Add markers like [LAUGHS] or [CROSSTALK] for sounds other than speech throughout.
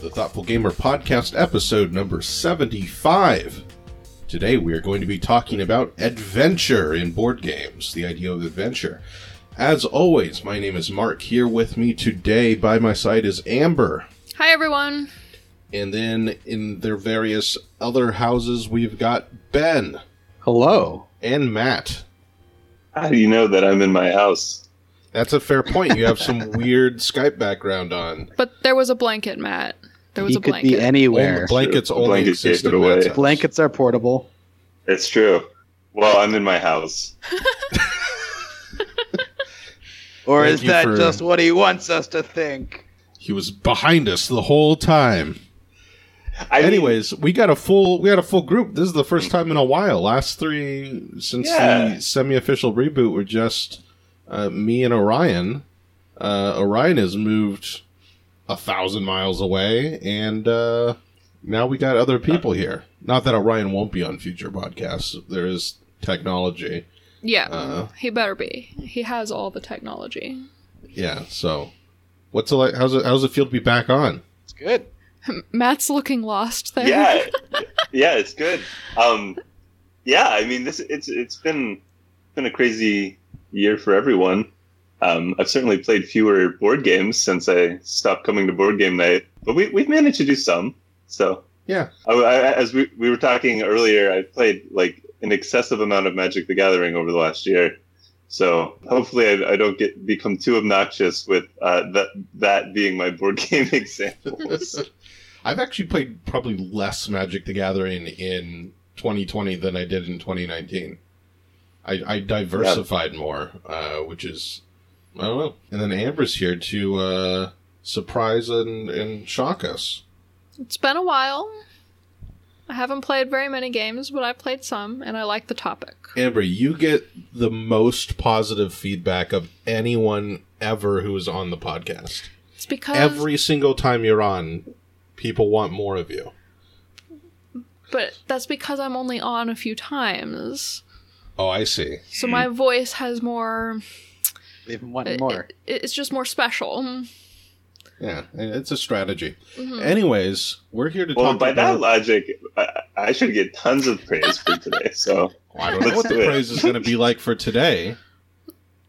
the Thoughtful Gamer Podcast, episode number 75. Today we are going to be talking about adventure in board games, the idea of adventure. As always, my name is Mark. Here with me today by my side is Amber. Hi, everyone. And then in their various other houses, we've got Ben Hello. and Matt. How do you know that I'm in my house? That's a fair point. You have some [LAUGHS] weird Skype background on. But there was a blanket, Matt. There was he a could blanket. be anywhere. Only- blankets Sure. only Blankets exist gave in it away. Blankets are portable. It's true. Well, I'm in my house. [LAUGHS] Or Thank is that for- just what he wants us to think? He was behind us the whole time. I mean, Anyways, we got a full we got a full group. This is the first time in a while. Last three since Yeah. the semi-official reboot were just uh, me and Orion. Uh, Orion has moved a thousand miles away, and uh, now we got other people here. Not that Orion won't be on future podcasts. There is technology. yeah, Uh. he better be. He has all the technology. Yeah. So, what's it like? How's it? How's it feel to be back on? It's good. [LAUGHS] Matt's looking lost there. yeah, [LAUGHS] yeah, it's good. Um, yeah, I mean, this it's it's been been a crazy year for everyone. Um, I've certainly played fewer board games since I stopped coming to board game night, but we we've managed to do some. So Yeah. I, I, as we we were talking earlier, I played like an excessive amount of Magic the Gathering over the last year. So hopefully, I, I don't get become too obnoxious with uh, that that being my board [LAUGHS] game examples. [LAUGHS] I've actually played probably less Magic the Gathering in 2020 than I did in 2019. I, I diversified more, uh, which is I don't know. And then Amber's here to uh, surprise and, and shock us. It's been a while. I haven't played very many games, but I played some, and I like the topic. Amber, you get the most positive feedback of anyone ever who is on the podcast. It's because Every single time you're on, people want more of you. but that's because I'm only on a few times. Oh, I see. So my voice has more They've been wanting more. it- it's just more special. Yeah, it's a strategy. Mhm. Anyways, we're here to well, talk by about. that logic, I, I should get tons of praise for today. [LAUGHS] So Well, I don't know Let's what the it. praise is going to be like for today.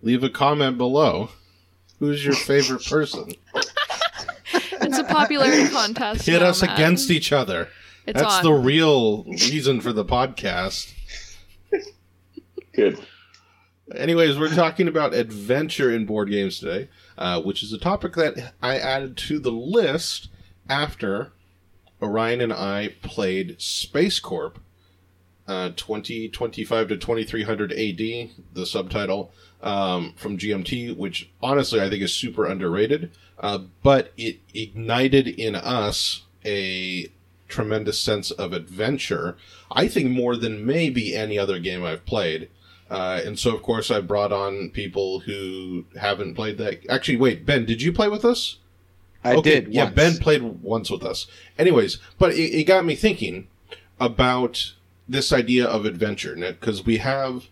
Leave a comment below. Who's your favorite person? [LAUGHS] It's a popularity [LAUGHS] contest. Hit now, us Matt. against each other. It's That's on. the real reason for the podcast. good. Anyways, we're talking about adventure in board games today, uh, which is a topic that I added to the list after Orion and I played Space Corp, uh, 2025 to 2300 AD, the subtitle um, from GMT, which honestly I think is super underrated, uh, but it ignited in us a tremendous sense of adventure. I think more than maybe any other game I've played. Uh, and so, of course, I brought on people who haven't played that. Actually, wait, Ben, did you play with us? I Okay, did. Yeah, once. Ben played once with us. Anyways, but it, it got me thinking about this idea of adventure because we have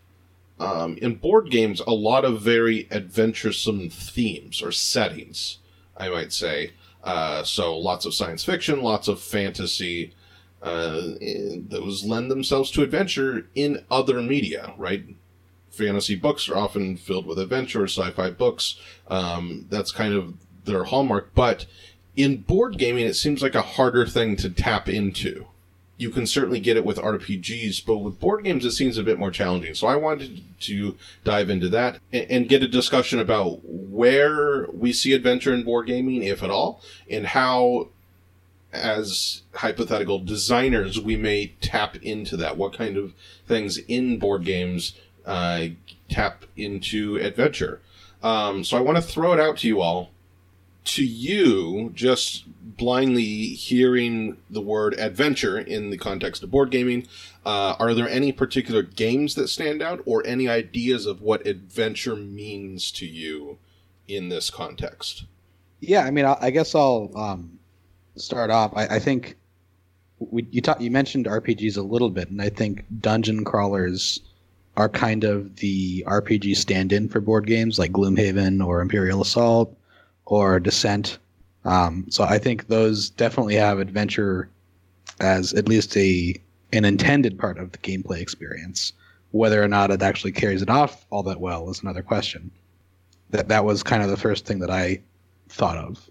um, in board games a lot of very adventuresome themes or settings, I might say. Uh, so lots of science fiction, lots of fantasy. Uh, those lend themselves to adventure in other media, right? Fantasy books are often filled with adventure, sci-fi books. Um, that's kind of their hallmark. But in board gaming, it seems like a harder thing to tap into. You can certainly get it with RPGs, but with board games, it seems a bit more challenging. So I wanted to dive into that and get a discussion about where we see adventure in board gaming, if at all, and how, as hypothetical designers, we may tap into that. What kind of things in board games uh, tap into adventure? Um, so I want to throw it out to you all to you, just blindly hearing the word adventure in the context of board gaming, uh, are there any particular games that stand out or any ideas of what adventure means to you in this context? Yeah, I mean, I, I guess I'll um, start off. I, I think we, you talk, you mentioned RPGs a little bit, and I think dungeon crawlers are kind of the RPG stand-in for board games like Gloomhaven or Imperial Assault or Descent. Um, so I think those definitely have adventure as at least a an intended part of the gameplay experience. Whether or not it actually carries it off all that well is another question. That that was kind of the first thing that I thought of.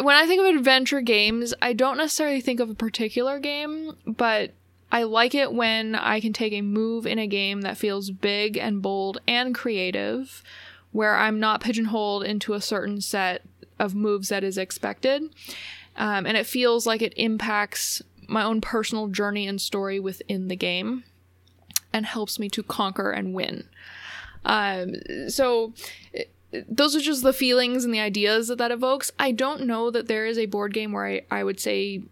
When I think of adventure games, I don't necessarily think of a particular game, but I like it when I can take a move in a game that feels big and bold and creative, where I'm not pigeonholed into a certain set of moves that is expected. Um, and it feels like it impacts my own personal journey and story within the game and helps me to conquer and win. Um, so those are just the feelings and the ideas that that evokes. I don't know that there is a board game where I, I would say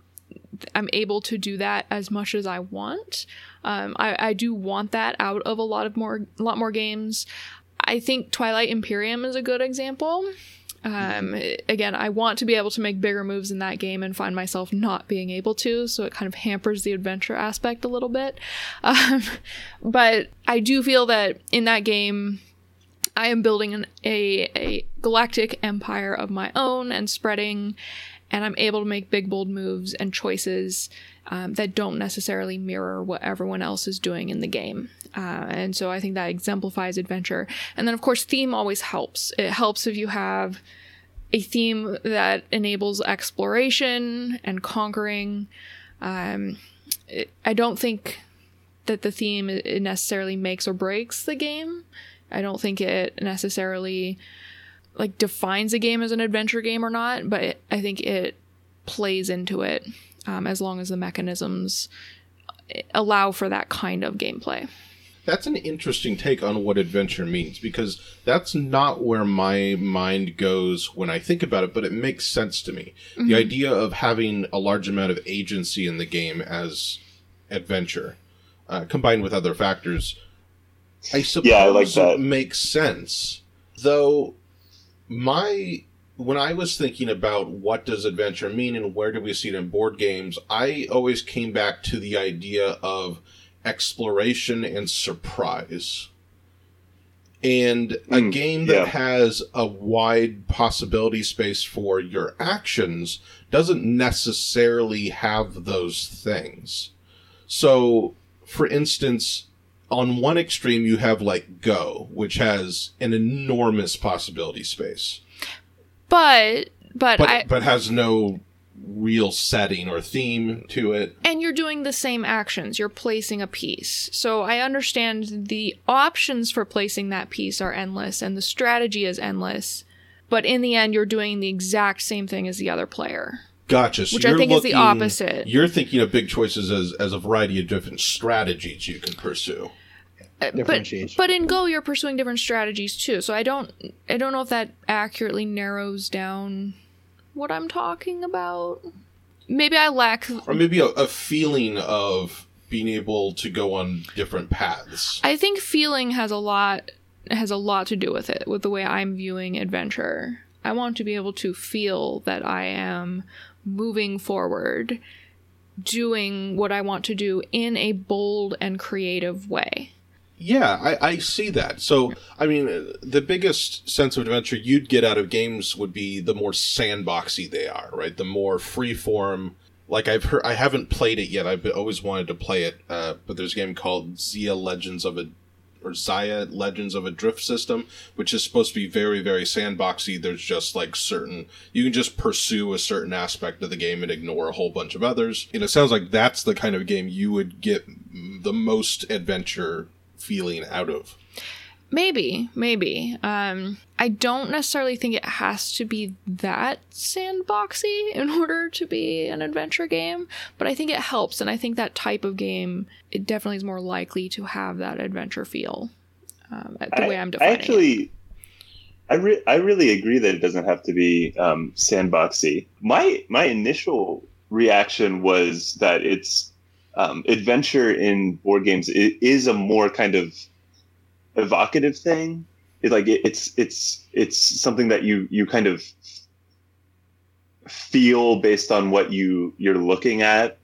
I'm able to do that as much as I want. Um, I, I do want that out of a lot of more, lot more games. I think Twilight Imperium is a good example. Um, again, I want to be able to make bigger moves in that game and find myself not being able to, so it kind of hampers the adventure aspect a little bit. [LAUGHS] Um, but I do feel that in that game, I am building an, a, a galactic empire of my own and spreading, and I'm able to make big, bold moves and choices um, that don't necessarily mirror what everyone else is doing in the game. Uh, and so I think that exemplifies adventure. And then, of course, theme always helps. It helps if you have a theme that enables exploration and conquering. Um, it, I don't think that the theme necessarily makes or breaks the game. I don't think it necessarily like defines a game as an adventure game or not, but it, I think it plays into it um, as long as the mechanisms allow for that kind of gameplay. That's an interesting take on what adventure means because that's not where my mind goes when I think about it, but it makes sense to me. Mm-hmm. The idea of having a large amount of agency in the game as adventure, uh, combined with other factors, I suppose yeah, I like that. makes sense. Though my when I was thinking about what does adventure mean and where do we see it in board games, I always came back to the idea of exploration and surprise. And a mm, game that yeah. has a wide possibility space for your actions doesn't necessarily have those things. So, for instance, on one extreme, you have like Go, which has an enormous possibility space. But, but, but, I, but has no real setting or theme to it. And you're doing the same actions. You're placing a piece. So I understand the options for placing that piece are endless and the strategy is endless. But in the end, you're doing the exact same thing as the other player. Gotcha. So which I think looking, is the opposite. You're thinking of big choices as, as a variety of different strategies you can pursue. Uh, but, but in Go, you're pursuing different strategies too. So I don't I don't know if that accurately narrows down what I'm talking about. Maybe I lack. Or maybe a, a feeling of being able to go on different paths. I think feeling has a lot has a lot to do with it, with the way I'm viewing adventure. I want to be able to feel that I am moving forward, doing what I want to do in a bold and creative way. Yeah, I, I see that. So, I mean, the biggest sense of adventure you'd get out of games would be the more sandboxy they are, right? The more freeform. Like I've heard, I haven't played it yet. I've always wanted to play it, uh, but there's a game called Zia Legends of a or Xia Legends of a Drift System, which is supposed to be very, very sandboxy. There's just like certain, you can just pursue a certain aspect of the game and ignore a whole bunch of others. And it sounds like that's the kind of game you would get the most adventure feeling out of. Maybe, maybe. Um, I don't necessarily think it has to be that sandboxy in [LAUGHS] order to be an adventure game, but I think it helps, and I think that type of game it definitely is more likely to have that adventure feel. Um, the I, way I'm defining I actually, it. I re- I really agree that it doesn't have to be um, sandboxy. My my initial reaction was that it's um, adventure in board games is a more kind of evocative thing. It's like it, it's it's it's something that you you kind of feel based on what you you're looking at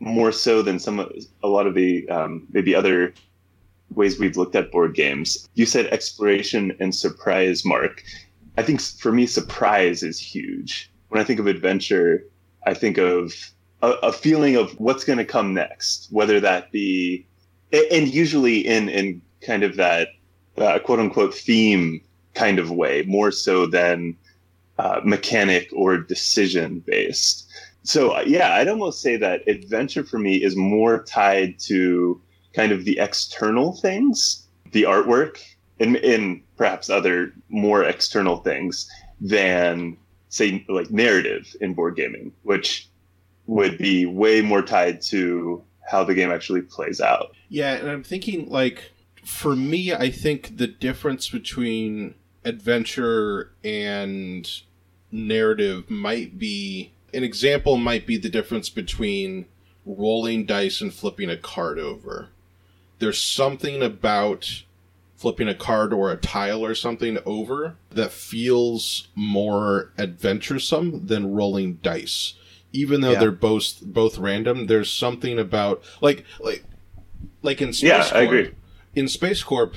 more so than some a lot of the um, maybe other ways we've looked at board games. You said exploration and surprise, Mark. I think for me, surprise is huge. when I think of adventure, I think of a, a feeling of what's going to come next, whether that be, and usually in in kind of that uh, quote unquote theme kind of way, more so than uh, mechanic or decision based. So uh, yeah, I'd almost say that adventure for me is more tied to kind of the external things, the artwork, and, and perhaps other more external things than say like narrative in board gaming, which would be way more tied to how the game actually plays out. Yeah, and I'm thinking like for me, I think the difference between adventure and narrative might be an example might be the difference between rolling dice and flipping a card over. There's something about flipping a card or a tile or something over that feels more adventuresome than rolling dice. Even though Yeah. they're both both random, there's something about like like like in Space Yeah, I agree. In Space Corp,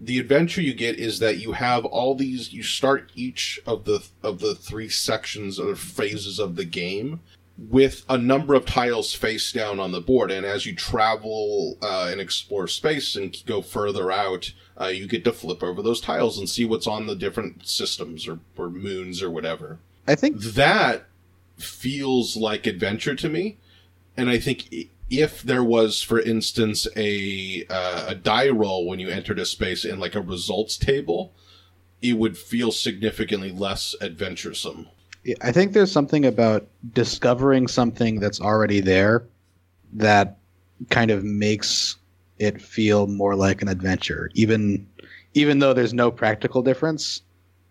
the adventure you get is that you have all these you start each of the of the three sections or phases of the game with a number of tiles face down on the board and as you travel uh, and explore space and go further out uh, you get to flip over those tiles and see what's on the different systems or, or moons or whatever I think that feels like adventure to me and i think if there was for instance a uh, a die roll when you entered a space in like a results table it would feel significantly less adventuresome I think there's something about discovering something that's already there that kind of makes it feel more like an adventure, even even though there's no practical difference.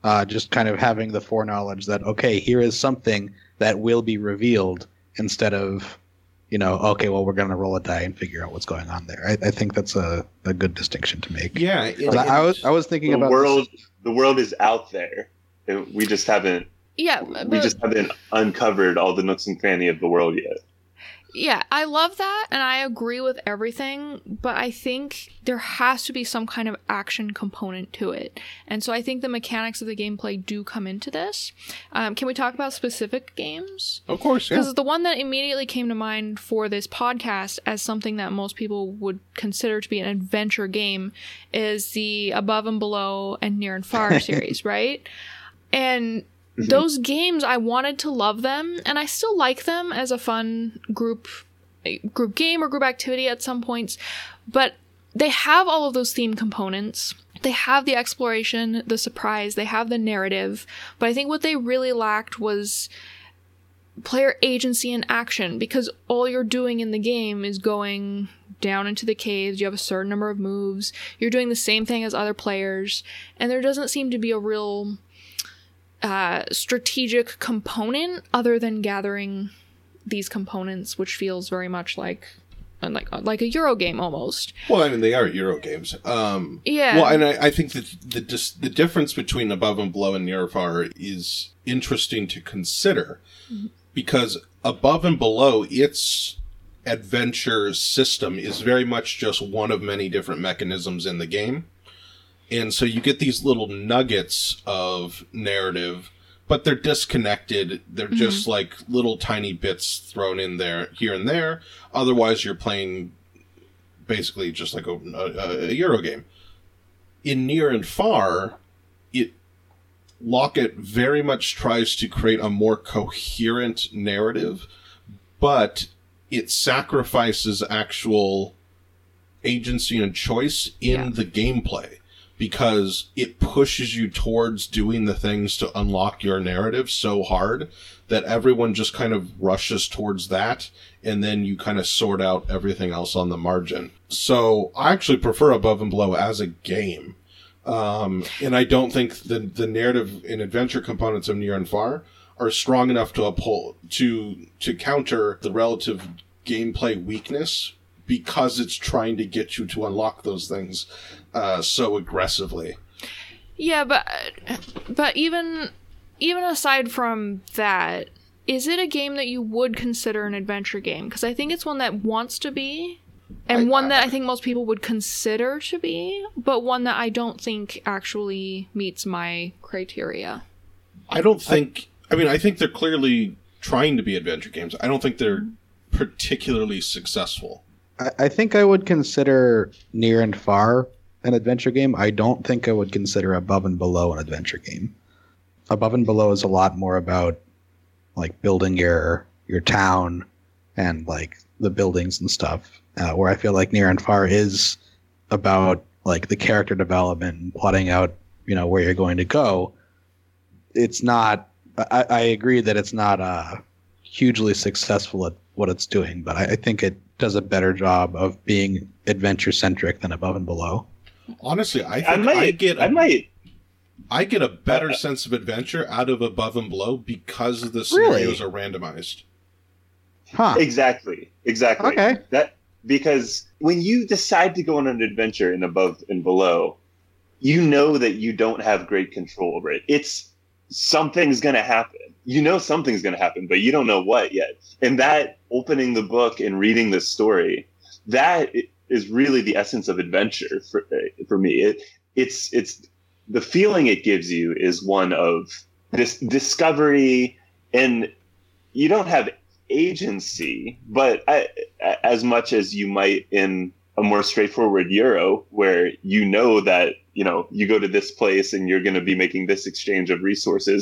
Uh, just kind of having the foreknowledge that okay, here is something that will be revealed instead of you know okay, well we're gonna roll a die and figure out what's going on there. I, I think that's a, a good distinction to make. yeah and- 'Cause I, I was I was thinking The about world, the world is out there. and We just haven't, Yeah, we just haven't uncovered all the nooks and cranny of the world yet. Yeah, I love that and I agree with everything, but I think there has to be some kind of action component to it. And so I think the mechanics of the gameplay do come into this. Um, can we talk about specific games? of course yeah Because the one that immediately came to mind for this podcast as something that most people would consider to be an adventure game is the Above and Below and Near and Far [LAUGHS] series, right? And Mhm. those games, I wanted to love them, and I still like them as a fun group group game or group activity at some points, but they have all of those theme components. They have the exploration, the surprise, they have the narrative, but I think what they really lacked was player agency and action because all you're doing in the game is going down into the caves. You have a certain number of moves. You're doing the same thing as other players, and there doesn't seem to be a real uh, strategic component other than gathering these components, which feels very much like like like a Euro game almost. well i mean they are euro games um Yeah. Well, and I, I think that the dis- the difference between above and below and near far is interesting to consider because above and below its adventure system is very much just one of many different mechanisms in the game. And so you get these little nuggets of narrative, but they're disconnected. They're mm-hmm. just like little tiny bits thrown in there here and there. Otherwise, you're playing basically just like a, a, a Euro game. In Near and Far, it Lockett very much tries to create a more coherent narrative, but it sacrifices actual agency and choice in Yeah. the gameplay because it pushes you towards doing the things to unlock your narrative so hard that everyone just kind of rushes towards that and then you kind of sort out everything else on the margin. So I actually prefer Above and Below as a game. Um, and I don't think the the narrative and adventure components of Near and Far are strong enough to uphold to to counter the relative gameplay weakness because it's trying to get you to unlock those things uh, so aggressively. Yeah, but but even even aside from that, is it a game that you would consider an adventure game? Because I think it's one that wants to be, and I- one that I think most people would consider to be, but one that I don't think actually meets my criteria. I don't think I mean, I think they're clearly trying to be adventure games. I don't think they're particularly successful. I, think I would consider Near and Far an adventure game. I don't think I would consider Above and Below an adventure game. Above and Below is a lot more about like building your your town and like the buildings and stuff. Uh, where I feel like Near and Far is about like the character development and plotting out you know where you're going to go. It's not. I, I agree that it's not uh, hugely successful at what it's doing, but I, I think it does a better job of being adventure centric than Above and Below. Honestly, I think I I, might get a, I might I get a better Uh, sense of adventure out of Above and Below because the scenarios are randomized. Huh. exactly exactly Okay. that because when you decide to go on an adventure in above and below you know that you don't have great control over it it's something's going to happen you know something's going to happen but you don't know what yet. And that opening the book and reading the story, that is really the essence of adventure for eh, for me. It it's it's the feeling it gives you is one of this discovery and you don't have agency, but I, as much as you might in a more straightforward Euro, where you know that you know you go to this place and you're going to be making this exchange of resources,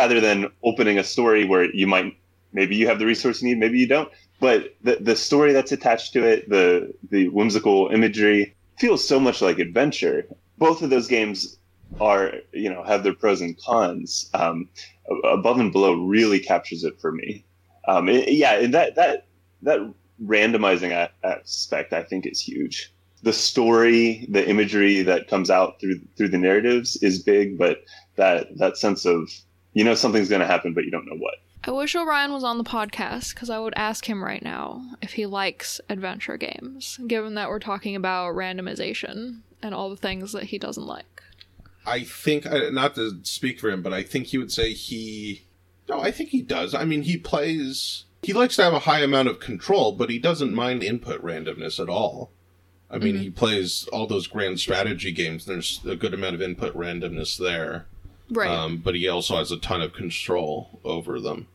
rather than opening a story where you might maybe you have the resource you need, maybe you don't. But the the story that's attached to it, the the whimsical imagery, feels so much like adventure. Both of those games are you know have their pros and cons. Um, Above and Below really captures it for me um, it- yeah, and that that that randomizing aspect I think is huge. The story, the imagery that comes out through through the narratives is big, but that that sense of you know something's going to happen, but you don't know what. I wish Orion was on the podcast because I would ask him right now if he likes adventure games, given that we're talking about randomization and all the things that he doesn't like. I think, not to speak for him, but I think he would say he. No, I think he does. I mean, he plays. He likes to have a high amount of control, but he doesn't mind input randomness at all. I mean, Mhm. he plays all those grand strategy games. There's a good amount of input randomness there. Right. Um, but he also has a ton of control over them.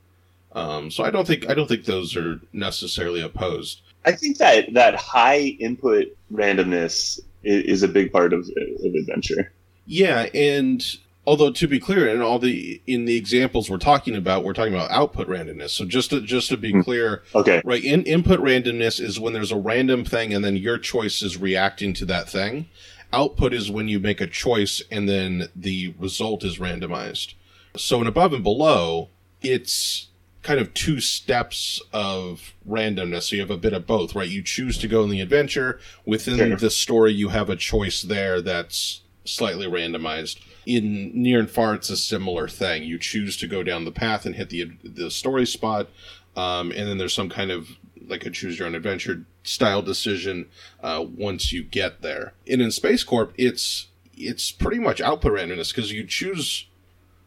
Um, so I don't think I don't think those are necessarily opposed. I think that that high input randomness is, is a big part of, of adventure. Yeah, and although to be clear, in all the in the examples we're talking about, we're talking about output randomness. So just to just to be Hmm. clear, Okay, right? In input randomness is when there's a random thing and then your choice is reacting to that thing. Output is when you make a choice and then the result is randomized. So in above and below, it's kind of two steps of randomness. So you have a bit of both, right? You choose to go in the adventure. Within Sure. the story, you have a choice there that's slightly randomized. In near and far, it's a similar thing. You choose to go down the path and hit the the story spot, um, and then there's some kind of like a choose your own adventure style decision uh, once you get there. And in Space Corp, it's it's pretty much output randomness because you choose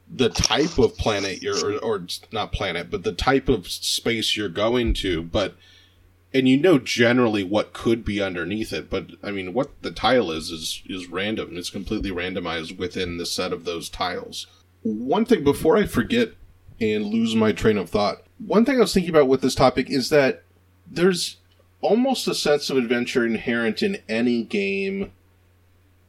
the type of planet you're or, or not planet, but the type of space you're going to, but and you know generally what could be underneath it, but I mean what the tile is is is random. It's completely randomized within the set of those tiles. One thing before I forget and lose my train of thought. One thing I was thinking about with this topic is that there's almost a sense of adventure inherent in any game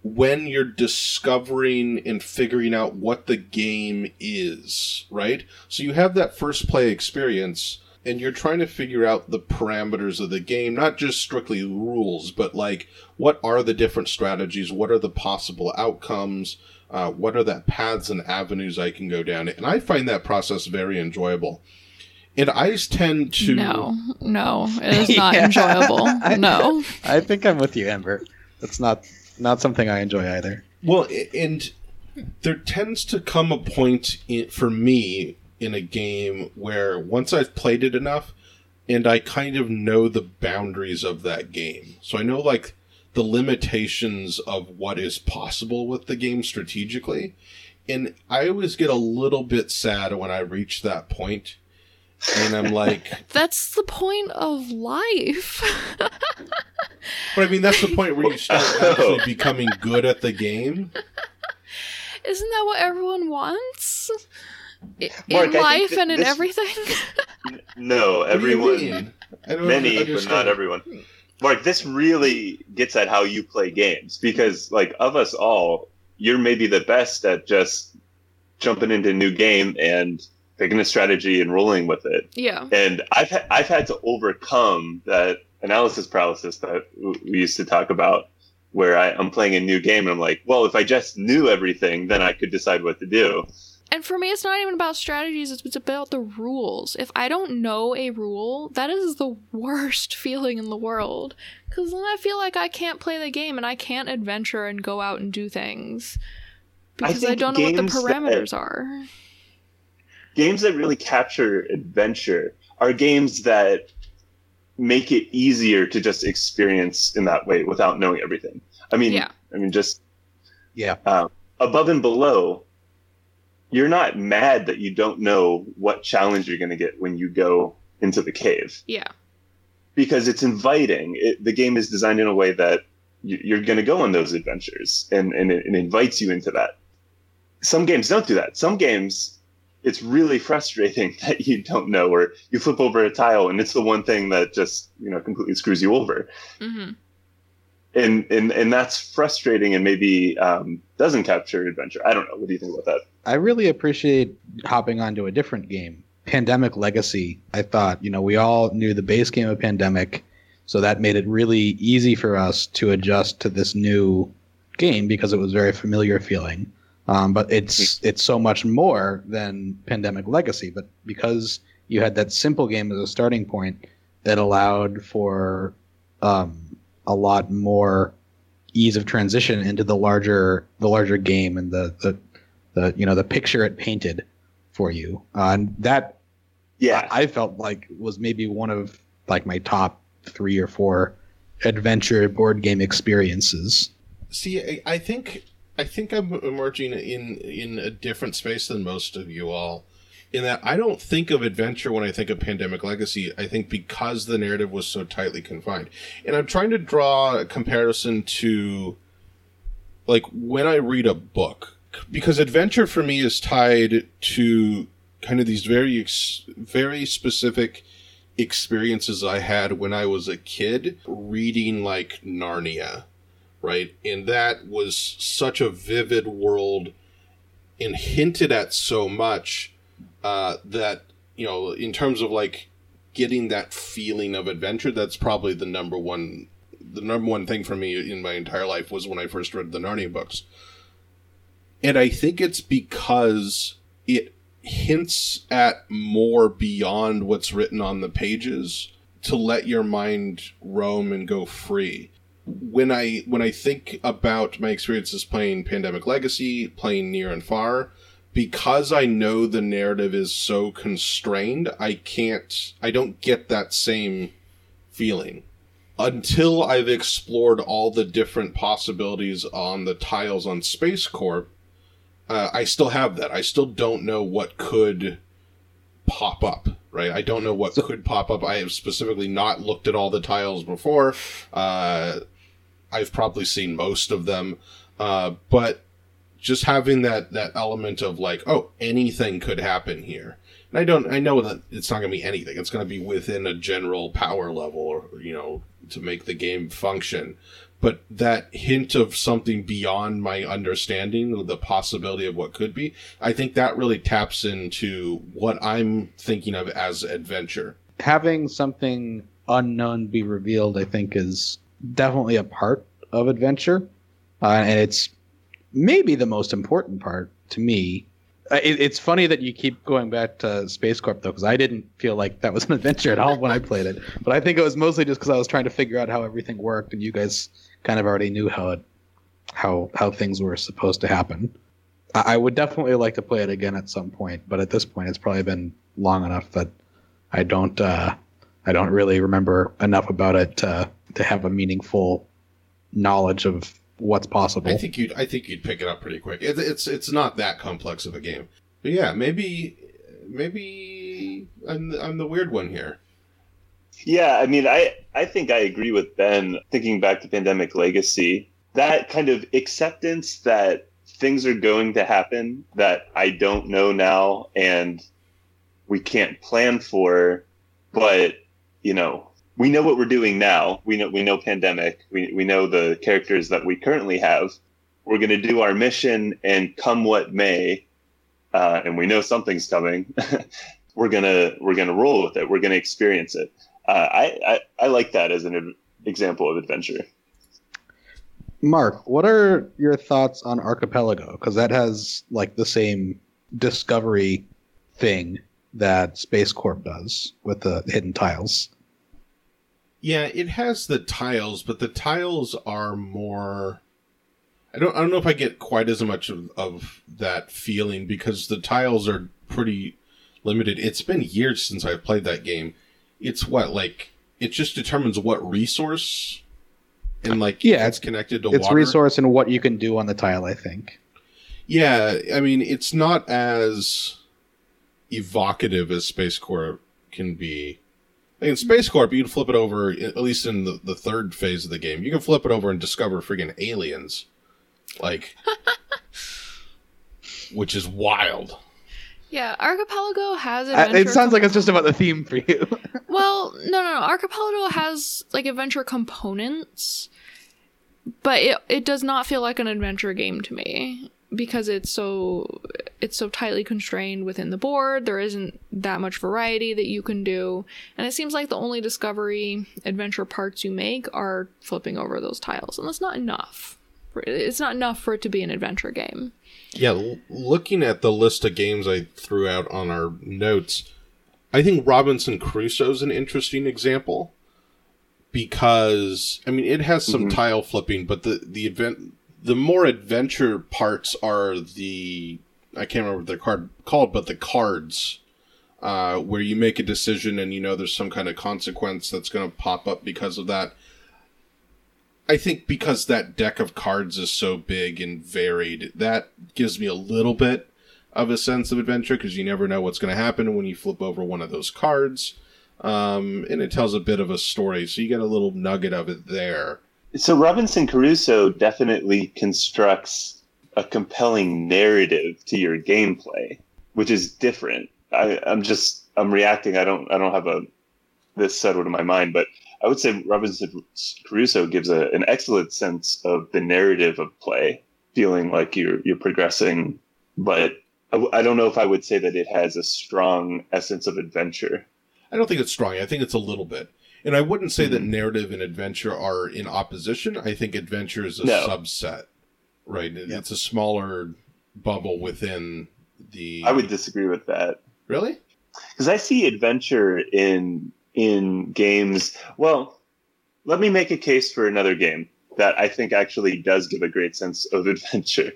when you're discovering and figuring out what the game is, right? So you have that first play experience and you're trying to figure out the parameters of the game, not just strictly rules, but like what are the different strategies, what are the possible outcomes, uh, what are the paths and avenues I can go down. And I find that process very enjoyable. And I tend to No, no, it is [LAUGHS] not Yeah. enjoyable. No. [LAUGHS] I think I'm with you, Amber. That's not not something I enjoy either. Well, and there tends to come a point in, for me in a game where once I've played it enough and I kind of know the boundaries of that game. So I know like the limitations of what is possible with the game strategically. And I always get a little bit sad when I reach that point and I'm like, [LAUGHS] That's the point of life. [LAUGHS] but I mean, that's the point where you start [LAUGHS] oh. actually becoming good at the game. Isn't that what everyone wants? I- Mark, in life that and in this- everything. [LAUGHS] No, What do you everyone. mean? I don't many, but not everyone. Mark, this really gets at how you play games because, like, of us all, you're maybe the best at just jumping into a new game and picking a strategy and rolling with it. yeah. And I've ha- I've had to overcome that analysis paralysis that w- we used to talk about, where I, I'm playing a new game and I'm like, well, if I just knew everything, then I could decide what to do. And for me, it's not even about strategies, it's, it's about the rules. If I don't know a rule, that is the worst [LAUGHS] feeling in the world. Because then I feel like I can't play the game and I can't adventure and go out and do things. Because I, think don't know what the games that- parameters are. games that really capture adventure are games that make it easier to just experience in that way without knowing everything. I mean, Yeah. I mean, just Yeah. Uh, above and below, you're not mad that you don't know what challenge you're going to get when you go into the cave Yeah. because it's inviting. It, the game is designed in a way that you- you're going to go on those adventures and, and it, it invites you into that. Some games don't do that. Some games, it's really frustrating [LAUGHS] that you don't know, or you flip over a tile and it's the one thing that just you know completely screws you over, hmm and and and that's frustrating and maybe um, doesn't capture adventure. I don't know. What do you think about that? I really appreciate hopping onto a different game. Pandemic Legacy. I thought, you know, we all knew the base game of Pandemic, so that made it really easy for us to adjust to this new game because it was very familiar feeling. Um, but it's it's so much more than Pandemic Legacy. But because you had that simple game as a starting point, that allowed for um, a lot more ease of transition into the larger the larger game and the the, the you know the picture it painted for you. Uh, and that Yeah, I felt like was maybe one of like my top three or four adventure board game experiences. See, I, I think I think I'm emerging in in a different space than most of you all. In that I don't think of adventure when I think of Pandemic Legacy. I think because the narrative was so tightly confined, and I'm trying to draw a comparison to like when I read a book, because adventure for me is tied to kind of these very very specific experiences I had when I was a kid reading like Narnia right? And that was such a vivid world and hinted at so much uh, that, you know, in terms of like getting that feeling of adventure, that's probably the number one. The number one thing for me in my entire life was when I first read the Narnia books. And I think it's because it hints at more beyond what's written on the pages to let your mind roam and go free when I when I think about my experiences playing Pandemic Legacy, playing Near and Far, because I know the narrative is so constrained, I can't I don't get that same feeling until I've explored all the different possibilities on the tiles on Space Corp. Uh, I still have that. I still don't know what could pop up. Right, I don't know what could pop up. I have specifically not looked at all the tiles before. Uh, I've probably seen most of them, uh, but just having that that element of like, oh, anything could happen here. And I don't, I know that it's not going to be anything. It's going to be within a general power level, or you know, to make the game function. But that hint of something beyond my understanding, the possibility of what could be, I think that really taps into what I'm thinking of as adventure. Having something unknown be revealed, I think, is definitely a part of adventure, uh, and it's maybe the most important part to me. Uh, It, it's funny that you keep going back to Space Corp though, because I didn't feel like that was an [LAUGHS] adventure at all when I played it. But I think it was mostly just because I was trying to figure out how everything worked, and you guys kind of already knew how it, how how things were supposed to happen. I, I would definitely like to play it again at some point, but at this point, it's probably been long enough that I don't uh, I don't really remember enough about it to to have a meaningful knowledge of what's possible. I think you'd I think you'd pick it up pretty quick. It, it's it's not that complex of a game. But yeah, maybe maybe I'm I'm the weird one here. Yeah, I mean, I I think I agree with Ben. Thinking back to Pandemic Legacy, that kind of acceptance that things are going to happen that I don't know now and we can't plan for, but you know, we know what we're doing now. We know we know pandemic. We we know the characters that we currently have. We're going to do our mission, and come what may, uh, and we know something's coming. [LAUGHS] we're gonna we're gonna roll with it. We're gonna experience it. Uh, I, I I like that as an example of adventure. Mark, what are your thoughts on Archipelago? Because that has like the same discovery thing that Space Corp does with the hidden tiles. Yeah, it has the tiles, but the tiles are more. I don't. I don't know if I get quite as much of, of that feeling because the tiles are pretty limited. It's been years since I've played that game. It's what like it just determines what resource and like Yeah, it's connected to It's water. resource and what you can do on the tile, I think. Yeah, I mean it's not as evocative as Space Corp can be. In Space Corp, you can flip it over, at least in the, the third phase of the game, you can flip it over and discover friggin' aliens. Like, [LAUGHS] which is wild. Yeah, Archipelago has Uh, adventure. it sounds like it's just about the theme for you. [LAUGHS] Well, no, no, no. Archipelago has like adventure components, but it it does not feel like an adventure game to me because it's so it's so tightly constrained within the board. There isn't that much variety that you can do, and it seems like the only discovery adventure parts you make are flipping over those tiles, and that's not enough. It's not enough for it to be an adventure game. Yeah, l- looking at the list of games I threw out on our notes, I think Robinson Crusoe is an interesting example because I mean it has some Mhm. tile flipping, but the the event the more adventure parts are the I can't remember what they're card, called, but the cards uh, where you make a decision and you know there's some kind of consequence that's going to pop up because of that. I think because that deck of cards is so big and varied, that gives me a little bit of a sense of adventure because you never know what's going to happen when you flip over one of those cards. Um, and it tells a bit of a story, so you get a little nugget of it there. So Robinson Crusoe definitely constructs a compelling narrative to your gameplay, which is different. I, I'm just I'm reacting. I don't I don't have a this settled in my mind, but I would say Robinson Crusoe gives a, an excellent sense of the narrative of play, feeling like you're you're progressing. But I don't know if I would say that it has a strong essence of adventure. I don't think it's strong. I think it's a little bit. And I wouldn't say that Mhm. narrative and adventure are in opposition. I think adventure is a No. subset, right? It- Yeah. It's a smaller bubble within the. I would disagree with that. really. because I see adventure in in games. Well, let me make a case for another game that I think actually does give a great sense of [LAUGHS] adventure.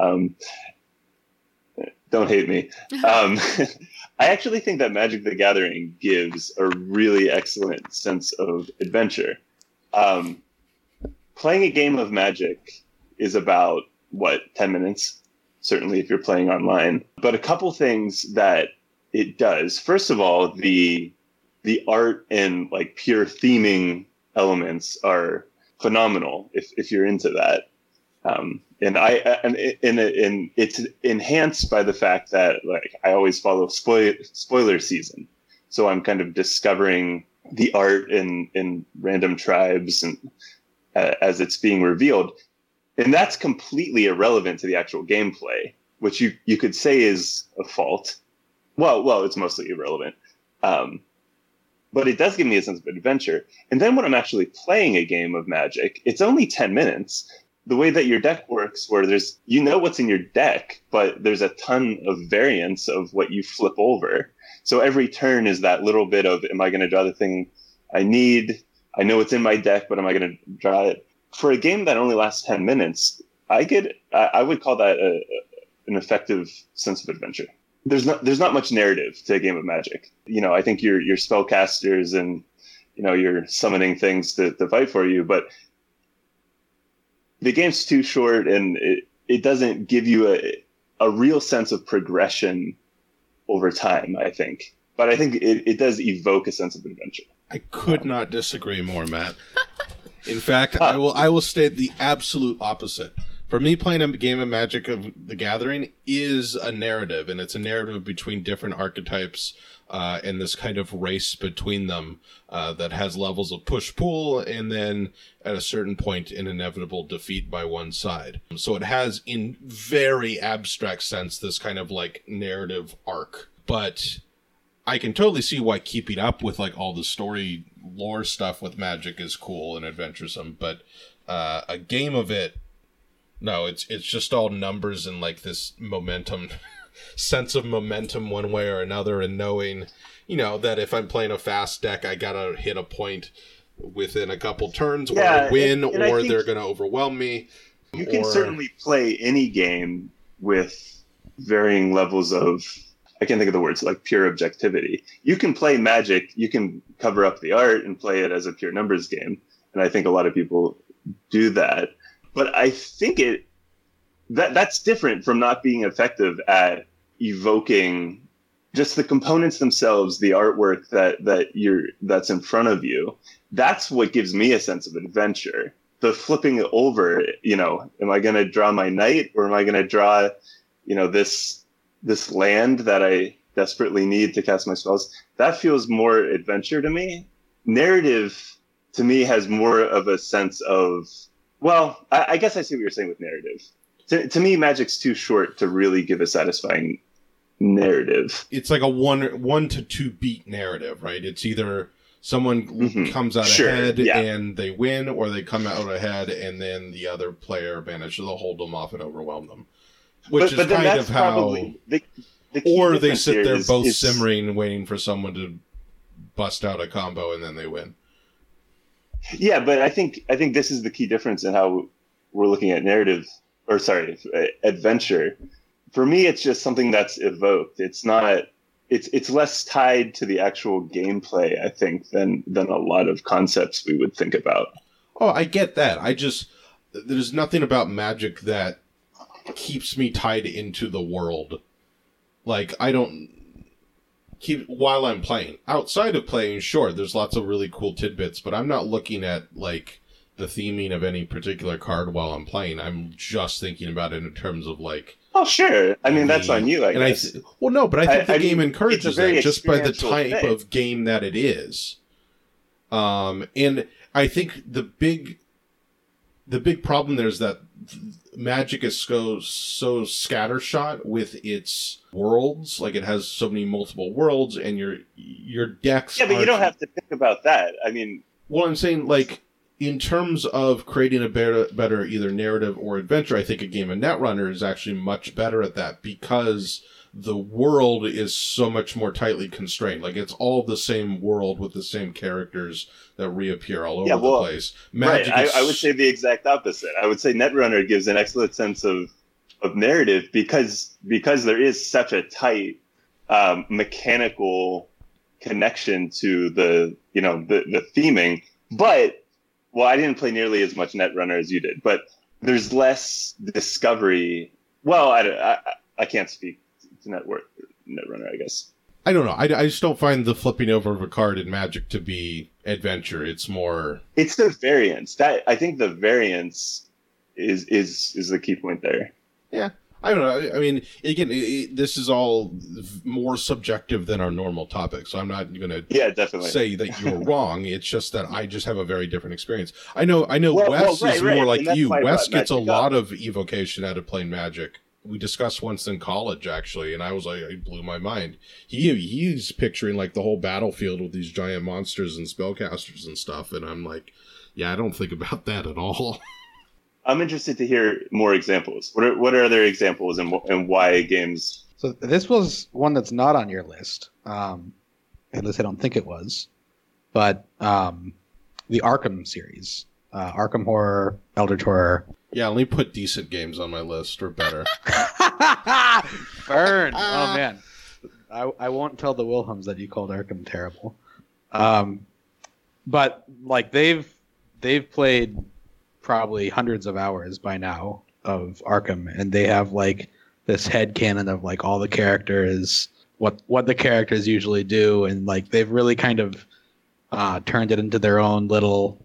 Um, don't hate me. [LAUGHS] Um, I actually think that Magic the Gathering gives a really excellent sense of adventure. Um, playing a game of Magic is about what ten minutes, certainly if you're playing online. But a couple things that it does. First of all, the the art and like pure theming elements are phenomenal if, if you're into that. Um, and I and and it's enhanced by the fact that like I always follow spoil, spoiler season, so I'm kind of discovering the art in in random tribes and uh, as it's being revealed, and that's completely irrelevant to the actual gameplay, which you you could say is a fault well, well, it's mostly irrelevant. Um, but it does give me a sense of adventure. And then when I'm actually playing a game of Magic, it's only 10 minutes. The way that your deck works, where there's, you know what's in your deck, but there's a ton of variance of what you flip over. So every turn is that little bit of, am I going to draw the thing I need? I know it's in my deck, but am I going to draw it? For a game that only lasts 10 minutes, I get, I, I would call that a, an effective sense of adventure there's not there's not much narrative to a game of magic. You know, I think your your spellcasters and you know you're summoning things to, to fight for you, but the game's too short and it, it doesn't give you a a real sense of progression over time, I think. But I think it, it does evoke a sense of adventure. I could um, not disagree more, Matt. In fact, [LAUGHS] uh, I will I will state the absolute opposite. For me, playing a game of Magic of the Gathering is a narrative, and it's a narrative between different archetypes uh, and this kind of race between them uh, that has levels of push pull, and then at a certain point, an inevitable defeat by one side. So it has, in very abstract sense, this kind of like narrative arc, but. I can totally see why keeping up with like all the story lore stuff with magic is cool and adventuresome, but uh, a game of it no, it's it's just all numbers and like this momentum sense of momentum one way or another and knowing, you know, that if I'm playing a fast deck I gotta hit a point within a couple turns or I win and- and or they're gonna overwhelm me. You can or- certainly play any game with varying levels of I can't think of the words like pure objectivity. You can play Magic, you can cover up the art and play it as a pure numbers game, and I think a lot of people do that. But I think it that that's different from not being effective at evoking just the components themselves, the artwork that that you're that's in front of you. That's what gives me a sense of adventure the flipping it over, you know, am I going to draw my knight or am I going to draw, you know, this this land that I desperately need to cast my spells? That feels more adventure to me. Narrative to me has more of a sense of, well, I, I guess I see what you're saying with narrative. To, to me, Magic's too short to really give a satisfying narrative. It's like a one one to two beat narrative, right? It's either someone Mhm. comes out Sure, ahead yeah. and they win, or they come out ahead and then the other player manages to hold them off and overwhelm them. Which is then kind of how the, the or they sit here there is- both is- simmering, waiting for someone to bust out a combo, and then they win. Yeah, but I think I think this is the key difference in how we're looking at narrative, or sorry, uh, adventure. For me, it's just something that's evoked. It's not. It's it's less tied to the actual gameplay, I think, than than a lot of concepts we would think about. Oh, I get that. I just there's nothing about magic that keeps me tied into the world. Like I don't keep while I'm playing. Outside of playing, sure, there's lots of really cool tidbits, but I'm not looking at like the theming of any particular card while I'm playing. I'm just thinking about it in terms of like Oh, sure. I mean, that's on you, I and I guess. th- well, no, but I think I- the I game mean, encourages it's a very that just by the type thing. of game that it is. Um, and I think the big, the big problem there is that Magic is so so scattershot with its worlds. Like it has so many multiple worlds, and your your decks. yeah, but you don't have to think about that. I mean, well, I'm saying like in terms of creating a better, better either narrative or adventure, I think a game of Netrunner is actually much better at that because the world is so much more tightly constrained. Like it's all the same world with the same characters that reappear all over Yeah, well, the place. Magic right. is I, I would say the exact opposite. I would say Netrunner gives an excellent sense of of narrative because because there is such a tight um, mechanical connection to the you know the the theming. But well, I didn't play nearly as much Netrunner as you did, but there's less discovery. Well, I I, I can't speak to Network Netrunner, I guess. I don't know. I, I just don't find the flipping over of a card in Magic to be adventure. It's more It's the variance that I think the variance is is is the key point there. I don't know. I- mean, again, it, this is all more subjective than our normal topic, so I'm not going to Yeah, definitely. say that you're wrong. It's just that I just have a very different experience. I know. I know. Well- Wes well, right, is right, more like you. Wes gets a lot up. of evocation out of playing Magic. We discussed once in college, actually, and I was like, it blew my mind. He he's picturing like the whole battlefield with these giant monsters and spellcasters and stuff, and I'm like, yeah, I don't think about that at all. [LAUGHS] I'm interested to hear more examples. What are what are other examples and and why games? So this was one that's not on your list. Um, at least I don't think it was. But um, the Arkham series, uh, Arkham Horror, Eldritch Horror. yeah, let me put decent games on my list or better. [LAUGHS] Burn! [LAUGHS] Oh man, I, I won't tell the Wilhelms that you called Arkham terrible. Um, but like they've they've played probably hundreds of hours by now of Arkham, and they have like this head canon of like all the characters, what what the characters usually do, and like they've really kind of uh, turned it into their own little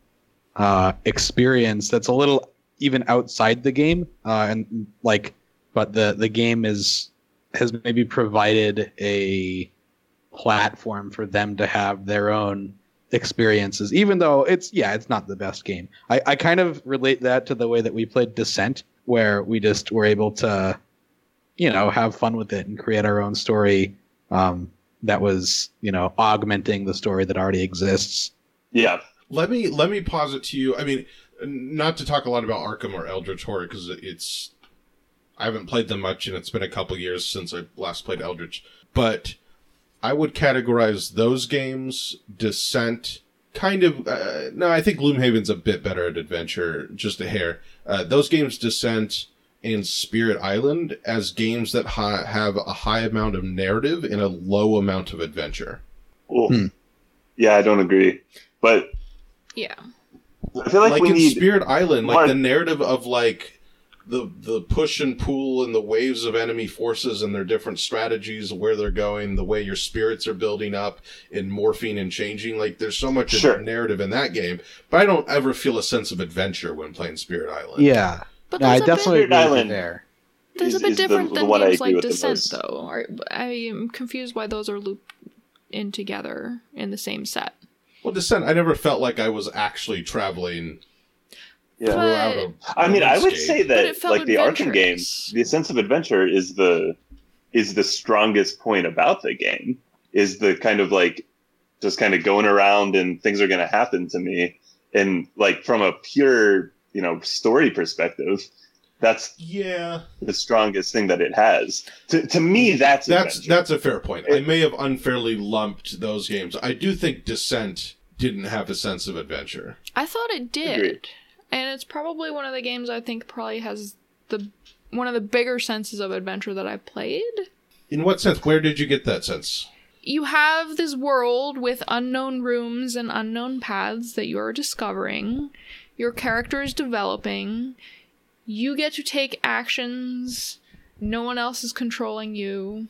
uh, experience that's a little even outside the game, uh, and like, but the the game is has maybe provided a platform for them to have their own experiences, even though it's yeah, it's not the best game. I, I kind of relate that to the way that we played Descent, where we just were able to, you know, have fun with it and create our own story um, that was, you know, augmenting the story that already exists. Yeah. Let me let me pause it to you. I mean, not to talk a lot about Arkham or Eldritch Horror because it's I haven't played them much, and it's been a couple years since I last played Eldritch. But I would categorize those games, Descent, kind of. Uh, no, I think Gloomhaven's a bit better at adventure, just a hair. Uh, those games, Descent and Spirit Island, as games that ha- have a high amount of narrative and a low amount of adventure. Ooh. Hmm. Yeah, I don't agree. But Yeah. I feel like, like we in need Spirit Island, like more- the narrative of like the the push and pull and the waves of enemy forces and their different strategies, where they're going, the way your spirits are building up and morphing and changing. Like there's so much Sure. narrative in that game, but I don't ever feel a sense of adventure when playing Spirit Island. Yeah, But no, I there's a definitely bit, agree Island. there. there's a bit different the than one I games agree like Descent, though. Are- I am confused why those are looped in together in the same set. Well, Descent, I never felt like I was actually traveling yeah. throughout a. I mean, I would say that like the Arkham games, the sense of adventure is the is the strongest point about the game. Is the kind of like just kind of going around and things are going to happen to me, and like from a pure you know story perspective, that's Yeah, the strongest thing that it has. To to me, that's that's adventure. that's a fair point. I may have unfairly lumped those games. I do think Descent didn't have a sense of adventure. I thought it did. Agreed. And it's probably one of the games I think probably has the one of the bigger senses of adventure that I've played. In what sense? Where did you get that sense? You have this world with unknown rooms and unknown paths that you are discovering. Your character is developing. You get to take actions. No one else is controlling you.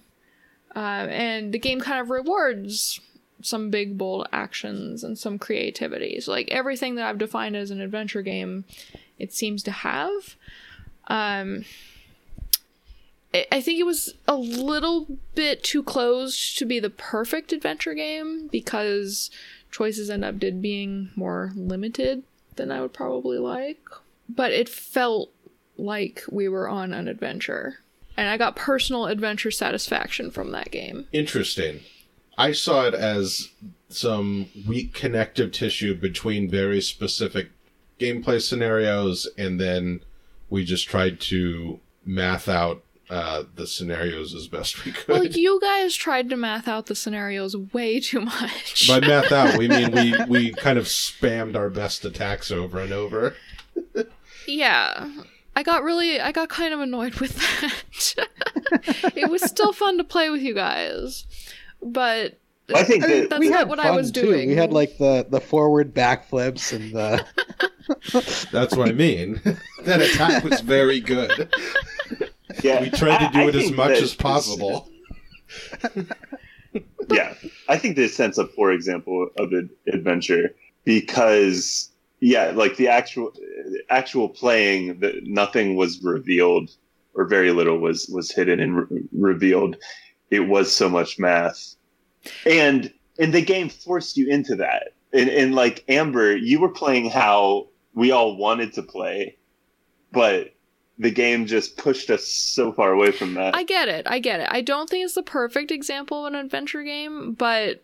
Uh, and the game kind of rewards some big, bold actions and some creativity. So, like everything that I've defined as an adventure game, it seems to have. Um, I- think it was a little bit too close to be the perfect adventure game because choices end up did being more limited than I would probably like. But it felt like we were on an adventure. And I got personal adventure satisfaction from that game. Interesting. I saw it as some weak connective tissue between very specific gameplay scenarios, and then we just tried to math out uh, the scenarios as best we could. Well, you guys tried to math out the scenarios way too much. By math out, we mean we, [LAUGHS] we kind of spammed our best attacks over and over. Yeah. I got really I got kind of annoyed with that. [LAUGHS] it was still fun to play with you guys. But I think that That's we not had what I fun was too. doing. We had like the the forward backflips and the [LAUGHS] That's what I mean. [LAUGHS] that attack was very good. yeah, We tried to do I it as much as possible. [LAUGHS] yeah, I think this sense of, for example, of ad- adventure because yeah, like the actual actual playing, that nothing was revealed or very little was was hidden and re- revealed. It was so much math, and and the game forced you into that. And, and like Amber, you were playing how we all wanted to play, but the game just pushed us so far away from that. I get it. I get it. I don't think it's the perfect example of an adventure game, but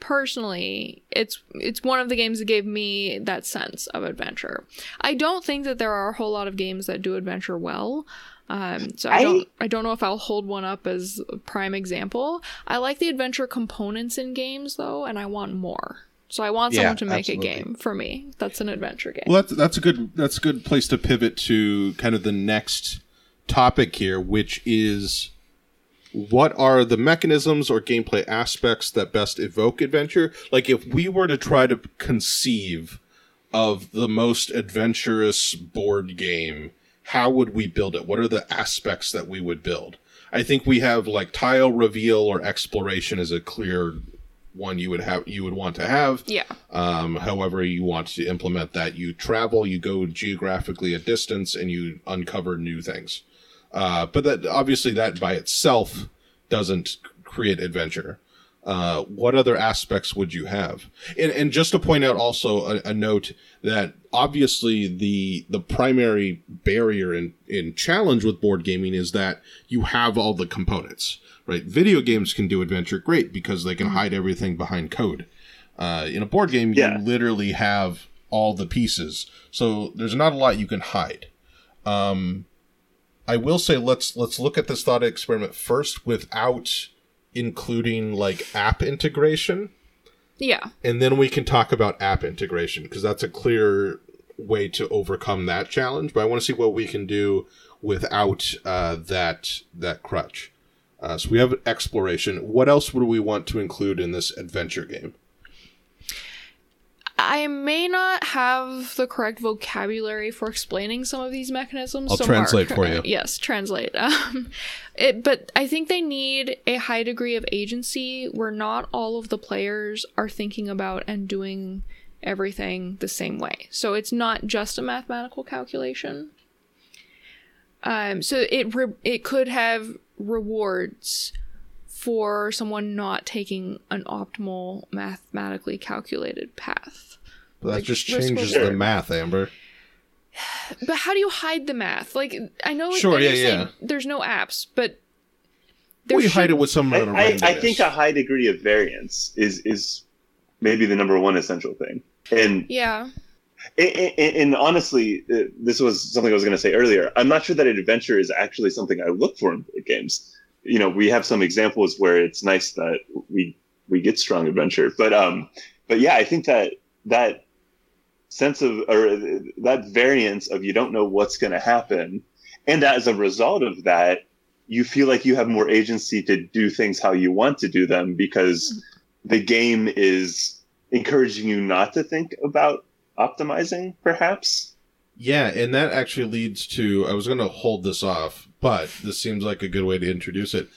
personally, it's it's one of the games that gave me that sense of adventure. I don't think that there are a whole lot of games that do adventure well. Um, so I, I- don't I don't know if I'll hold one up as a prime example. I like the adventure components in games though, and I want more. So I want Yeah, someone to make absolutely. a game for me. That's an adventure game. Well, that's that's a good that's a good place to pivot to kind of the next topic here, which is what are the mechanisms or gameplay aspects that best evoke adventure? Like if we were to try to conceive of the most adventurous board game, how would we build it? What are the aspects that we would build? I think we have like tile reveal or exploration is a clear one you would have you would want to have. Yeah. Um, however, you want to implement that, you travel, you go geographically a distance, and you uncover new things. Uh, but that obviously that by itself doesn't create adventure. Uh, what other aspects would you have? And, and just to point out also a, a note that obviously the the primary barrier and challenge with board gaming is that you have all the components right? Video games can do adventure great because they can hide everything behind code. Uh, in a board game, Yeah. you literally have all the pieces, so there's not a lot you can hide. Um, I will say let's let's look at this thought experiment first without including like app integration, Yeah. and then we can talk about app integration because that's a clear way to overcome that challenge. But I want to see what we can do without uh, that that crutch. Uh, so we have exploration. What else would we want to include in this adventure game? I may not have the correct vocabulary for explaining some of these mechanisms. I'll translate for you. [LAUGHS] yes, translate. [LAUGHS] Um, it, but I think they need a high degree of agency where not all of the players are thinking about and doing everything the same way. So it's not just a mathematical calculation. Um, so it re- it could have rewards for someone not taking an optimal mathematically calculated path. But that Like, just changes the math, Amber. [SIGHS] But how do you hide the math? Like I know Sure, I yeah, yeah. There's no apps, but Well, you should- hide it with some I, I, I think a high degree of variance is is maybe the number one essential thing. And Yeah, and, and, and honestly, uh, this was something I was going to say earlier. I'm not sure that adventure is actually something I look for in board games. You know, we have some examples where it's nice that we we get strong adventure, but um, but yeah, I think that that sense of or that variance of you don't know what's going to happen, and as a result of that, you feel like you have more agency to do things how you want to do them because hmm. the game is encouraging you not to think about optimizing perhaps. Yeah, and that actually leads to I was going to hold this off, but this seems like a good way to introduce it.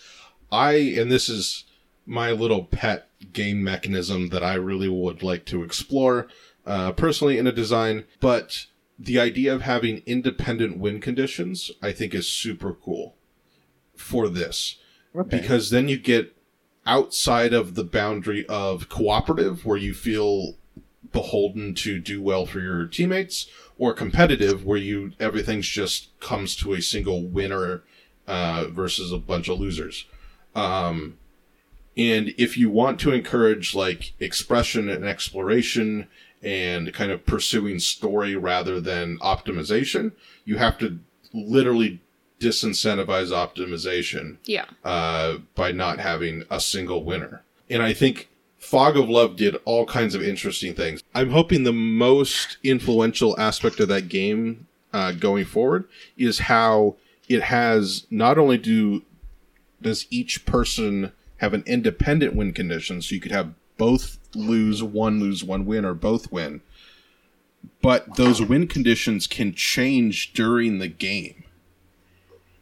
I and this is my little pet game mechanism that I really would like to explore uh, personally in a design, but the idea of having independent win conditions I think is super cool for this Okay. because then you get outside of the boundary of cooperative where you feel beholden to do well for your teammates or competitive where you everything's just comes to a single winner uh, versus a bunch of losers um, and if you want to encourage like expression and exploration and kind of pursuing story rather than optimization you have to literally disincentivize optimization yeah, uh, by not having a single winner. And I think Fog of Love did all kinds of interesting things. I'm hoping the most influential aspect of that game uh, going forward is how it has not only do does each person have an independent win condition, so you could have both lose, one lose, one win, or both win, but those win conditions can change during the game.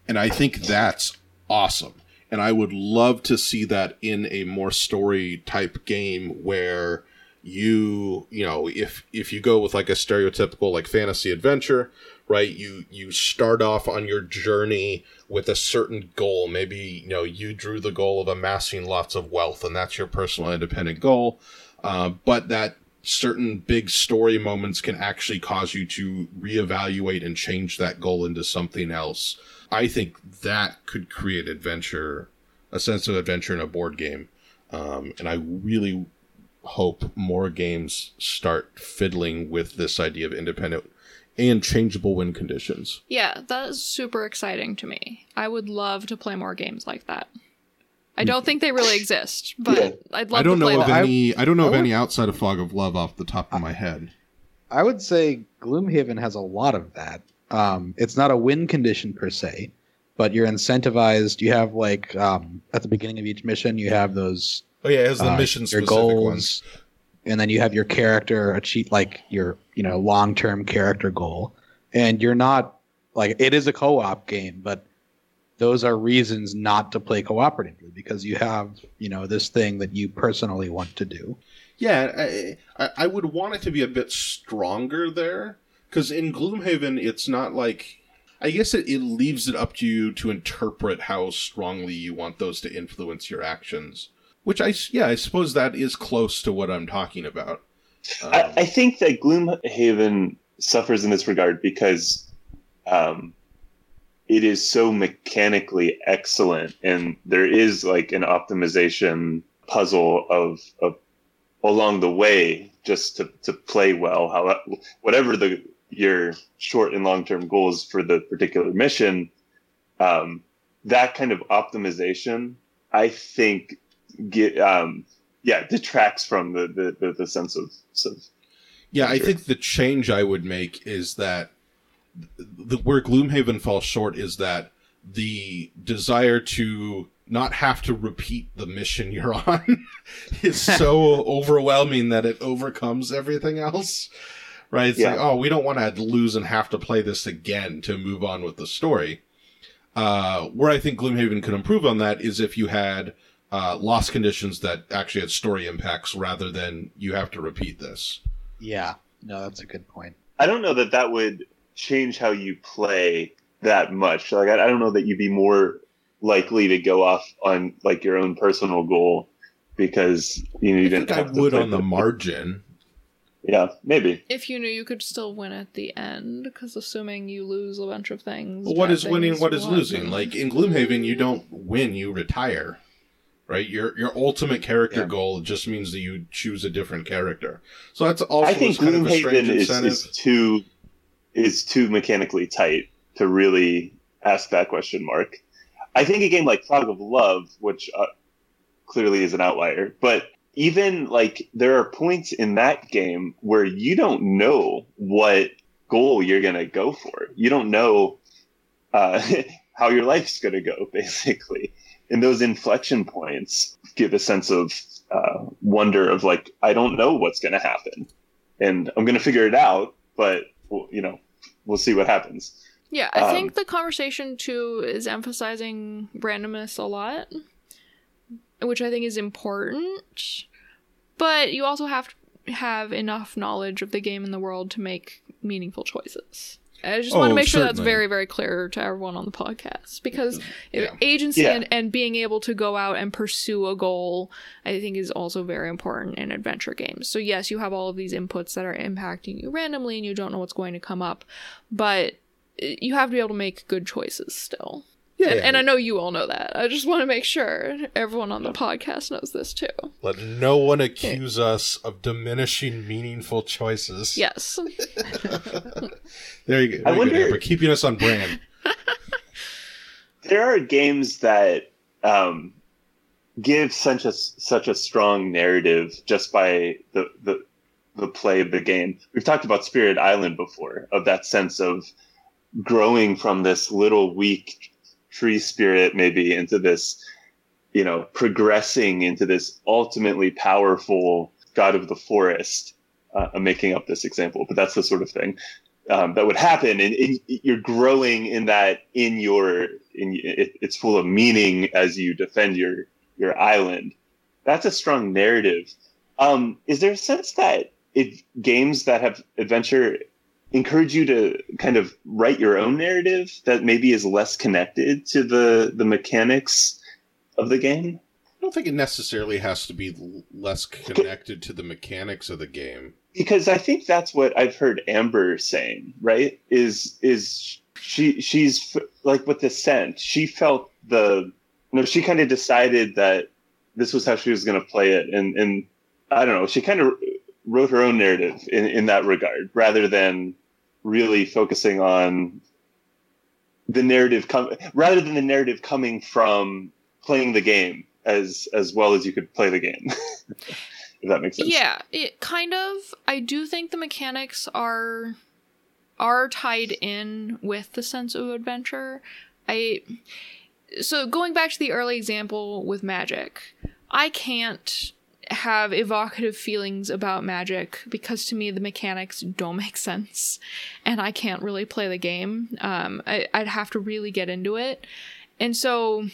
And I think that's awesome. And I would love to see that in a more story type game where you, you know, if if you go with like a stereotypical like fantasy adventure, right? You you start off on your journey with a certain goal. Maybe, you know, you drew the goal of amassing lots of wealth and that's your personal independent goal. Uh, but that certain big story moments can actually cause you to reevaluate and change that goal into something else. I think that could create adventure, a sense of adventure in a board game. Um, and I really hope more games start fiddling with this idea of independent and changeable win conditions. yeah. That is super exciting to me. I would love to play more games like that. I don't think they really exist, but Yeah. I'd love I don't to play know of them. Any. I don't know I of would- any outside of Fog of Love off the top of my head. I would say Gloomhaven has a lot of that. Um, it's not a win condition per se, but you're incentivized. You have like um, at the beginning of each mission, you have those Oh yeah, it has the uh, mission specific goals, ones. And then you have your character achieve like your you know long term character goal, and you're not like it is a co op game, but those are reasons not to play cooperatively because you have you know this thing that you personally want to do. Yeah, I, I, would want it to be a bit stronger there because in Gloomhaven, it's not like. I guess it, it leaves it up to you to interpret how strongly you want those to influence your actions. Which I, yeah, I suppose that is close to what I'm talking about. Um, I, I think that Gloomhaven suffers in this regard because um, it is so mechanically excellent, and there is like an optimization puzzle of, of along the way just to, to play well. How whatever the your short and long term goals for the particular mission, um, that kind of optimization, I think, get um, yeah detracts from the the, the, the sense of, of Yeah, I think the change I would make is that the, where Gloomhaven falls short is that the desire to not have to repeat the mission you're [LAUGHS] on is [LAUGHS] so overwhelming that it overcomes everything else. Right? It's Yeah. like, oh, we don't want to lose and have to play this again to move on with the story. Uh, where I think Gloomhaven could improve on that is if you had uh, lost conditions that actually had story impacts rather than you have to repeat this. Yeah, no, that's a good point. I don't know that that would change how you play that much. Like, I, I don't know that you'd be more likely to go off on like your own personal goal because you know you I didn't. think I have to would on the margin. Yeah, maybe. If you knew you could still win at the end, because assuming you lose a bunch of things. But what winning? What is what? losing? Like in Gloomhaven, you don't win; you retire. Right? Your your ultimate character Yeah. goal just means that you choose a different character. So that's also I think kind of a strange is, incentive. is too is too mechanically tight to really ask that question mark. I think a game like Fog of Love, which uh, clearly is an outlier, but even like there are points in that game where you don't know what goal you're going to go for. You don't know uh, [LAUGHS] how your life's going to go, basically. And those inflection points give a sense of uh, wonder of like, I don't know what's going to happen. And I'm going to figure it out, but, well, you know, we'll see what happens. Yeah, I Um, think the conversation too is emphasizing randomness a lot, which I think is important. But you also have to have enough knowledge of the game and the world to make meaningful choices. I just want Oh, to make sure that's very, very clear to everyone on the podcast because Yeah. agency Yeah. and, and being able to go out and pursue a goal, I think, is also very important in adventure games. So, yes, you have all of these inputs that are impacting you randomly and you don't know what's going to come up, but uh, you have to be able to make good choices still. Yeah, And, and I know you all know that. I just want to make sure everyone on the podcast knows this too. let no one accuse us of diminishing meaningful choices. Yes. [LAUGHS] there you go. I wonder- good, Amber. keeping us on brand. [LAUGHS] there are games that um, give such a such a strong narrative just by the, the the play of the game. We've talked about Spirit Island before, of that sense of growing from this little weak tree spirit maybe into this, you know, progressing into this ultimately powerful god of the forest. Uh, I'm making up this example, but that's the sort of thing um, that would happen, and, and you're growing in that in your in it, it's full of meaning as you defend your your island. That's a strong narrative. Um, is there a sense that it games that have adventure encourage you to kind of write your own narrative that maybe is less connected to the the mechanics of the game? I don't think it necessarily has to be less connected to the mechanics of the game. because I think that's what I've heard Amber saying, right? Is is she she's f- like with Descent, she felt the no, she kind of decided that this was how she was going to play it, and and I don't know, she kind of wrote her own narrative in in that regard, rather than really focusing on the narrative com- rather than the narrative coming from playing the game as as well as you could play the game. [LAUGHS] if that makes sense. Yeah, it kind of. I do think the mechanics are are tied in with the sense of adventure. I so going back to the early example with magic, I can't have evocative feelings about magic because to me the mechanics don't make [LAUGHS] sense and I can't really play the game. Um, I, I'd have to really get into it. And so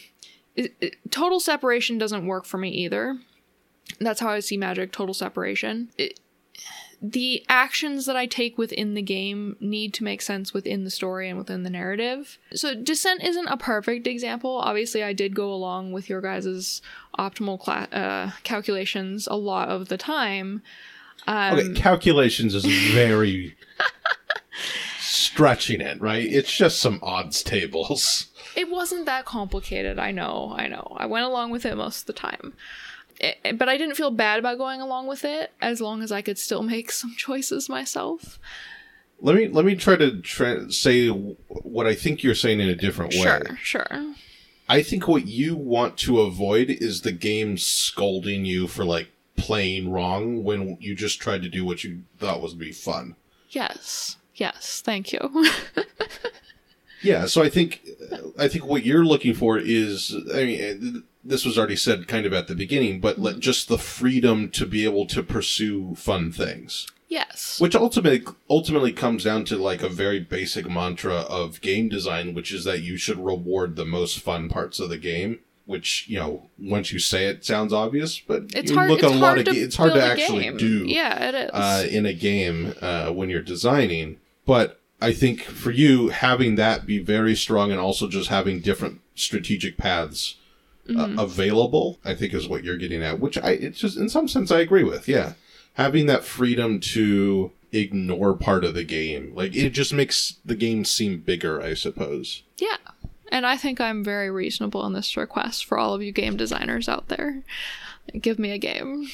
it, it- total separation doesn't work for me either. That's how I see magic total separation. It, the actions that I take within the game need to make sense within the story and within the narrative. So Descent isn't a perfect example. Obviously, I did go along with your guys' optimal cla- uh, calculations a lot of the time. Um, Okay, calculations is very stretching it, right? It's just some odds tables. It wasn't that complicated. I know. I know. I went along with it most of the time. It- but I didn't feel bad about going along with it as long as I could still make [LAUGHS] some choices myself. Let me let me try to tra- say what I think you're saying in a different way. Sure, sure. I think what you want to avoid is the game scolding you for like playing wrong when you just tried to do what you thought was be fun. Yes. Yes. Thank you. [LAUGHS] Yeah, so I think I think what you're looking for is I mean this was already said kind of at the beginning, but let, just the freedom to be able to pursue fun things. yes. Which ultimately ultimately comes down to like a very basic mantra of game design, which is that you should reward the most fun parts of the game. Which you know, once you say it, sounds obvious, but It's you hard. look at a lot of to ga- it's hard to actually game. do Yeah, it is. uh, in a game uh, when you're designing. But I think for you, having that be very strong and also just having different strategic paths Mm-hmm. uh, available, I think is what you're getting at. Which I, it's just in some sense I agree with. Yeah, having that freedom to ignore part of the game, like it just makes the game seem bigger. I suppose. yeah. And I think I'm very reasonable in this request for all of you game designers out there. Give me a game.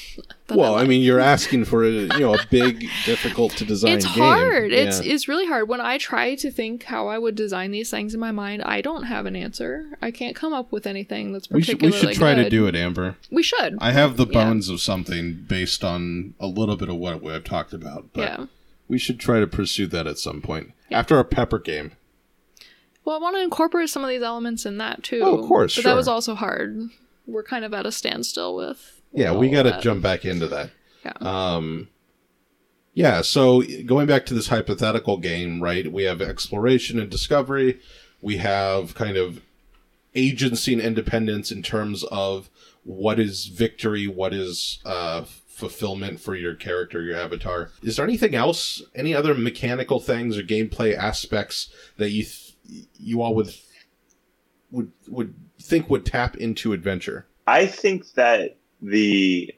Well, I like. mean, you're [LAUGHS] asking for a you know a big, difficult to design. it's game. hard. It's Yeah. it's really hard. When I try to think how I would design these things in my mind, I don't have an answer. I can't come up with anything that's We should, we should try to do it, Amber. We should. I have the Yeah. bones of something based on a little bit of what we have talked about, but yeah. we should try to pursue that at some point. After our pepper game, Well, I want to incorporate some of these elements in that too. Oh, of course, But that was also hard. We're kind of at a standstill with. yeah, we got to jump back into that. Yeah. Um, yeah, so going back to this hypothetical game, right? We have exploration and discovery. We have kind of agency and independence in terms of what is victory, what is uh, fulfillment for your character, your avatar. Is there anything else? Any other mechanical things or gameplay aspects that you th- you all would would would think would tap into adventure? I think that the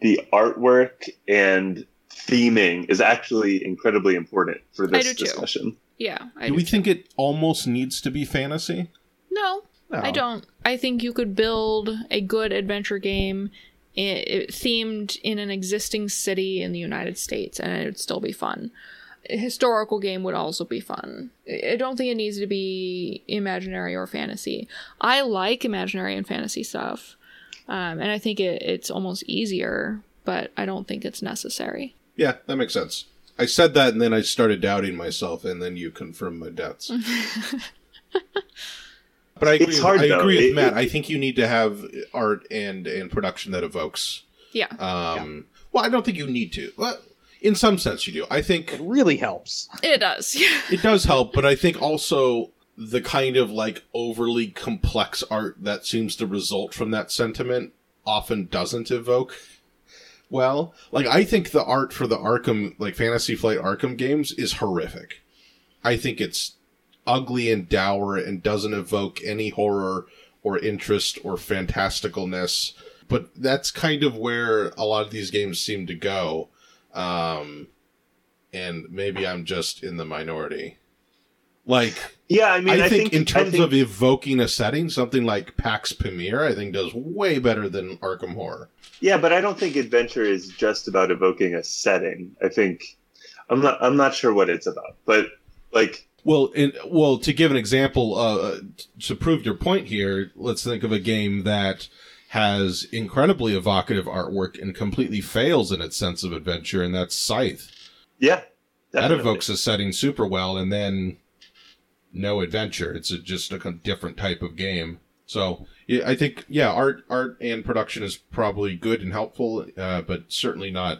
the artwork and theming is actually incredibly important for this do too. discussion. Yeah. I do do we too. think it almost needs to be fantasy? No, I don't. I think you could build a good adventure game i- i- themed in an existing city in the United States, and it would still be fun. A historical game would also be fun. I I don't think it needs to be imaginary or fantasy. I like imaginary and fantasy stuff, um, and I think it, it's almost easier, but I don't think it's necessary. Yeah, that makes sense. I said that and then I started doubting myself, and then you confirmed my doubts. [LAUGHS] but I agree. It's with- hard, I though. agree with Matt. it- I think you need to have art and and production that evokes. Yeah. Um, Well, I don't think you need to. Well, in some sense, you do. I think It really helps. It does. [LAUGHS] it does help, but I think also the kind of like overly complex art that seems to result from that sentiment often doesn't evoke well. Like I think the art for the Arkham like Fantasy Flight Arkham games is horrific. I think it's ugly and dour and doesn't evoke any horror or interest or fantasticalness. But that's kind of where a lot of these games seem to go. Um, and maybe I'm just in the minority. Like, Yeah, I mean, I, I, think, in terms think- of evoking a setting, something like Pax Pamir, I think does way better than Arkham Horror. Yeah, but I don't think adventure is just about evoking a setting. I think I'm not I'm not sure what it's about, but like Well, in, well, to give an example, uh, to prove your point here, let's think of a game that has incredibly evocative artwork and completely fails in its sense of adventure, and that's Scythe. yeah, That evokes a setting super well, and then no adventure. It's a, just a different type of game. So yeah, I think yeah, art, art and production is probably good and helpful, uh, but certainly not.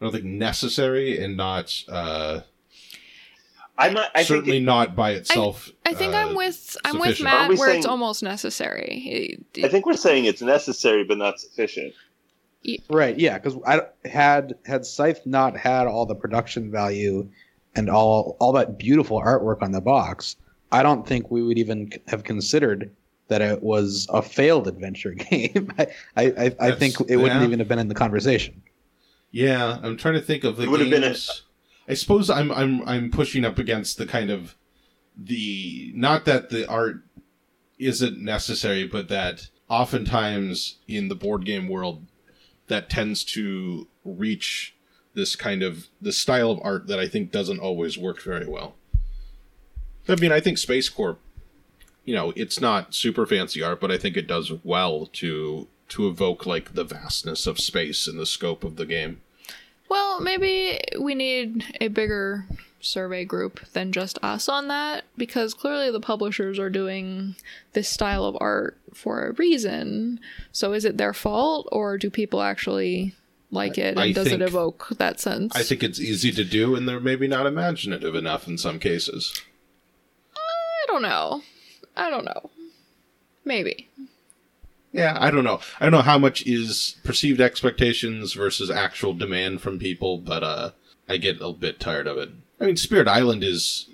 I don't think necessary and not. Uh, I'm not. I Certainly think not by itself. I think uh, I'm with I'm with. Matt Aren't we where it's almost necessary. I think we're saying it's necessary but not sufficient. Right, yeah, because I had had Scythe not had all the production value and all all that beautiful artwork on the box, I don't think we would even have considered that it was a failed adventure [LAUGHS] game. I I, I, I think it wouldn't even have been in the conversation. Yeah, I'm trying to think of the It would have been a- games. I suppose I'm I'm I'm pushing up against the kind of the not that the art isn't necessary, but that oftentimes in the board game world that tends to reach this kind of the style of art that I think doesn't always work very well. I mean, I think Space Corp, you know, it's not super fancy art, but I think it does well to to evoke like the vastness of space and the scope of the game. Well, maybe we need a bigger survey group than just us on that because clearly the publishers are doing this style of art for a reason. So is it their fault or do people actually like it and I does it evoke that sense? I think it's easy to do, and they're maybe not imaginative enough in some cases. Uh, I don't know. I don't know. Maybe. Yeah, I don't know. I don't know how much is perceived expectations versus actual demand from people, but uh, I get a bit tired of it. I mean, Spirit Island is,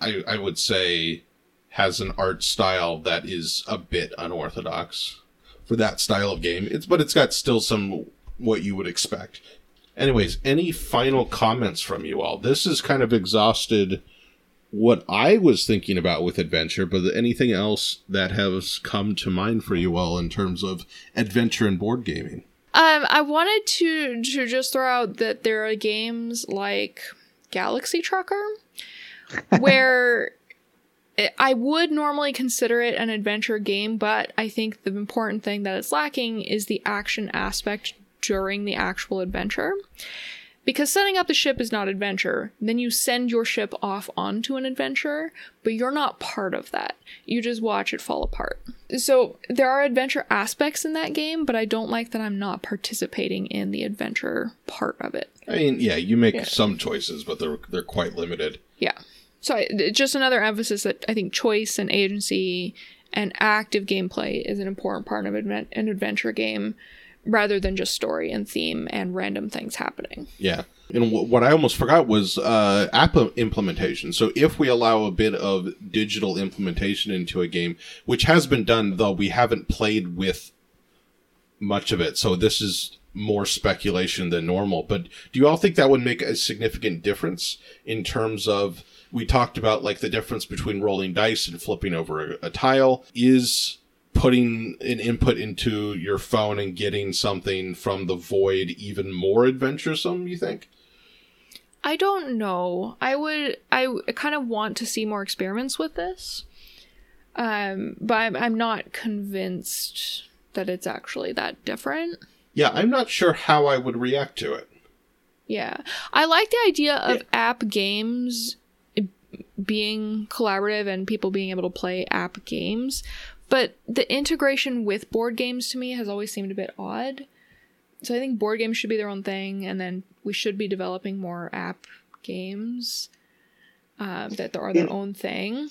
I I would say, has an art style that is a bit unorthodox for that style of game. It's but it's got still some what you would expect. Anyways, any final comments from you all? This has kind of exhausted what I was thinking about with adventure, but anything else that has come to mind for you all in terms of adventure and board gaming? Um, I wanted to to just throw out that there are games like Galaxy Trucker, [LAUGHS] where I would normally consider it an adventure game, but I think the important thing that it's lacking is the action aspect during the actual adventure. Because setting up the ship is not adventure, then you send your ship off onto an adventure, but you're not part of that. You just watch it fall apart. So there are adventure aspects in that game, but I don't like that I'm not participating in the adventure part of it. I mean, yeah, you make Yeah. some choices, but they're they're quite limited. Yeah. So I, just another emphasis that I think choice and agency and active gameplay is an important part of an adventure game rather than just story and theme and random things happening. Yeah. And w- what I almost forgot was uh, app implementation. So if we allow a bit of digital implementation into a game, which has been done, though we haven't played with much of it. So this is more speculation than normal. But do you all think that would make a significant difference in terms of we talked about like the difference between rolling dice and flipping over a, a tile is putting an input into your phone and getting something from the void even more adventuresome you think I don't know. I would. I kind of want to see more experiments with this, um, but I'm, I'm not convinced that it's actually that different. yeah i'm not sure how i would react to it Yeah, I like the idea of app games being collaborative and people being able to play app games, but the integration with board games to me has always seemed a bit odd. So I think board games should be their own thing, and then we should be developing more app games um, that are their own thing.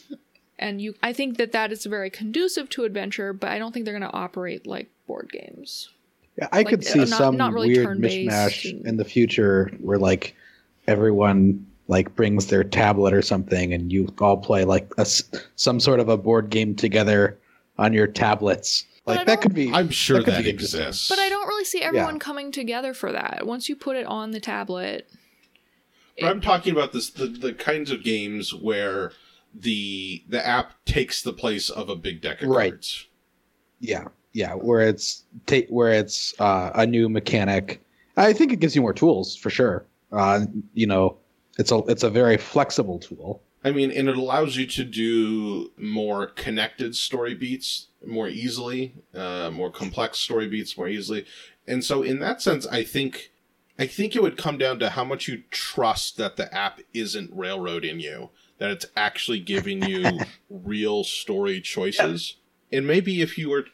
And you, I think that that is very conducive to adventure, but I don't think they're going to operate like board games. Yeah, I Like, could uh, see not- some not really weird mishmash and- in the future where like everyone like brings their tablet or something and you all play like a some sort of a board game together on your tablets. Like that could be i'm sure That that, exists But I don't really see everyone coming together for that. Once you put it on the tablet, But i'm talking about this the, the kinds of games where the the app takes the place of a big deck of Right. cards Yeah, yeah, where it's ta- where it's uh, a new mechanic. I think it gives you more tools for sure. Uh, you know, it's a it's a very flexible tool. I mean, and it allows you to do more connected story beats more easily, uh, more complex story beats more easily. And so, in that sense, I think, I think it would come down to how much you trust that the app isn't railroading you, that it's actually giving you [LAUGHS] real story choices. And maybe if you were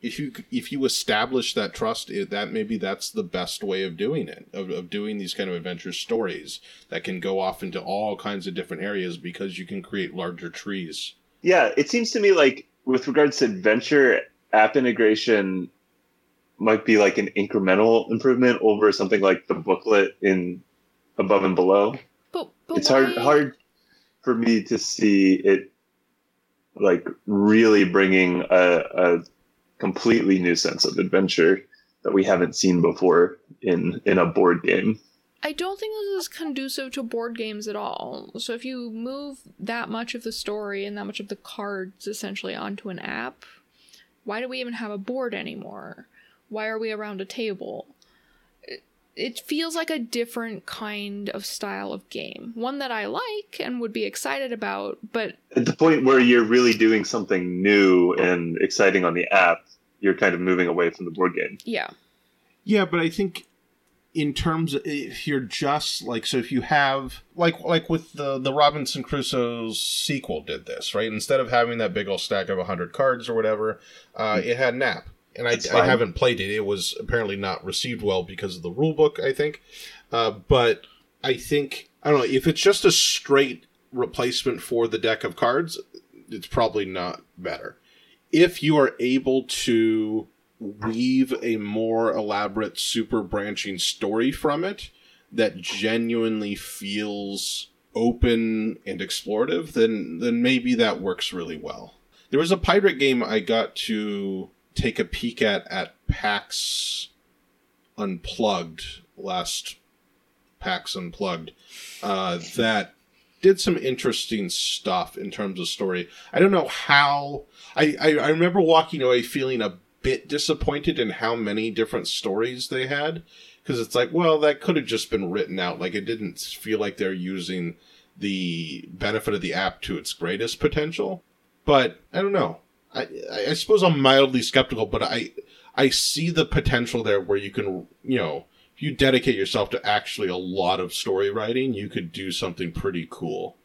if you if you establish that trust, it, that maybe that's the best way of doing it, of, of doing these kind of adventure stories that can go off into all kinds of different areas because you can create larger trees. Yeah, it seems to me like with regards to adventure, app integration might be like an incremental improvement over something like the booklet in above and below. But, but it's why, hard hard for me to see it like really bringing a, a completely new sense of adventure that we haven't seen before in in a board game. I don't think this is conducive to board games at all. So if you move that much of the story and that much of the cards essentially onto an app, why do we even have a board anymore? Why are we around a table? It, it feels like a different kind of style of game. One that I like and would be excited about, but At the point where you're really doing something new and exciting on the app, you're kind of moving away from the board game. yeah. Yeah, but I think in terms of if you're just like so if you have like like with the the Robinson Crusoe's sequel did this, right? Instead of having that big old stack of 100 cards or whatever, uh, it had an app. And I, I haven't played it. It was apparently not received well because of the rule book, I think. Uh, but I think I don't know if it's just a straight replacement for the deck of cards, it's probably not better. If you are able to weave a more elaborate super branching story from it that genuinely feels open and explorative, then then maybe that works really well. There was a pirate game I got to take a peek at at PAX Unplugged last PAX Unplugged uh, that did some interesting stuff in terms of story. I don't know how. I, I, I remember walking away feeling a bit disappointed in how many different stories they had because it's like, well, that could have just been written out. Like it didn't feel like they're using the benefit of the app to its greatest potential. But I don't know. I I suppose I'm mildly skeptical, but I I see the potential there where you can you know if you dedicate yourself to actually a lot of story writing, you could do something pretty cool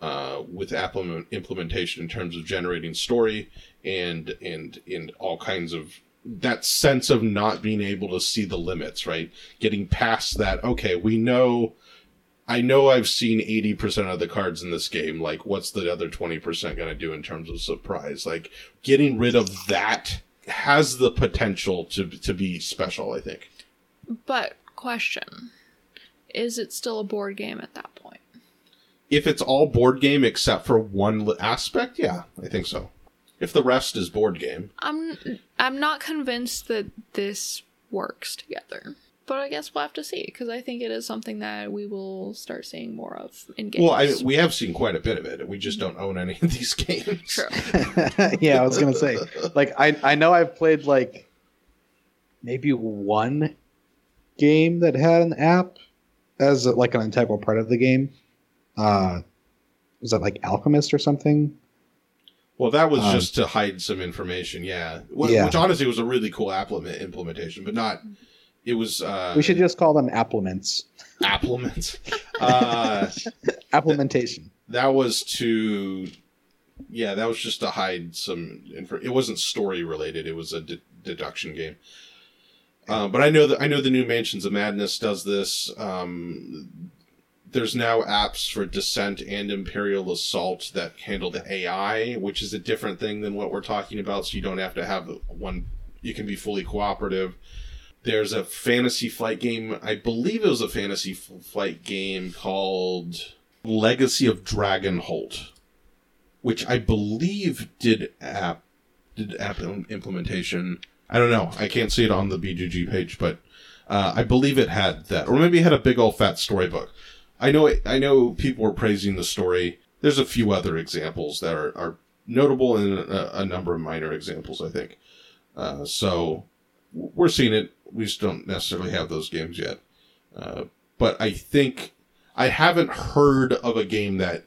uh, with implementation in terms of generating story and and and all kinds of that sense of not being able to see the limits, right? Getting past that. Okay, we know. I know I've seen 80% of the cards in this game. Like, what's the other 20% going to do in terms of surprise? Like, getting rid of that has the potential to, to be special, I think. But question. Is it still a board game at that point? If it's all board game except for one aspect, yeah, I think so. If the rest is board game, I'm I'm not convinced that this works together. But I guess we'll have to see because I think it is something that we will start seeing more of in games. well, I, we have seen quite a bit of it. We just don't own any of these games. True. [LAUGHS] yeah, I was gonna say, like, I I know I've played like maybe one game that had an app as like an integral part of the game. Uh, was that like Alchemist or something? Well, that was Um, just to hide some information, yeah. Wh- Yeah. Which honestly was a really cool implement implementation, but not. It was. Uh, We should just call them applements. implements. [LAUGHS] uh, Applementation. that was to. Yeah, that was just to hide some. Info- it wasn't story related. It was a de- deduction game. Uh, but I know that I know the new Mansions of Madness does this. Um, there's now apps for Descent and Imperial Assault that handle the AI, which is a different thing than what we're talking about. So you don't have to have one. You can be fully cooperative. There's a fantasy flight game. I believe it was a fantasy f- flight game called Legacy of Dragonholt, which I believe did app did app implementation. I don't know. I can't see it on the BGG page, but uh, I believe it had that, or maybe it had a big old fat storybook. I know. It, I know people were praising the story. There's a few other examples that are, are notable, and a, a number of minor examples. I think. Uh, so we're seeing it. We just don't necessarily have those games yet. Uh, but I think I haven't heard of a game that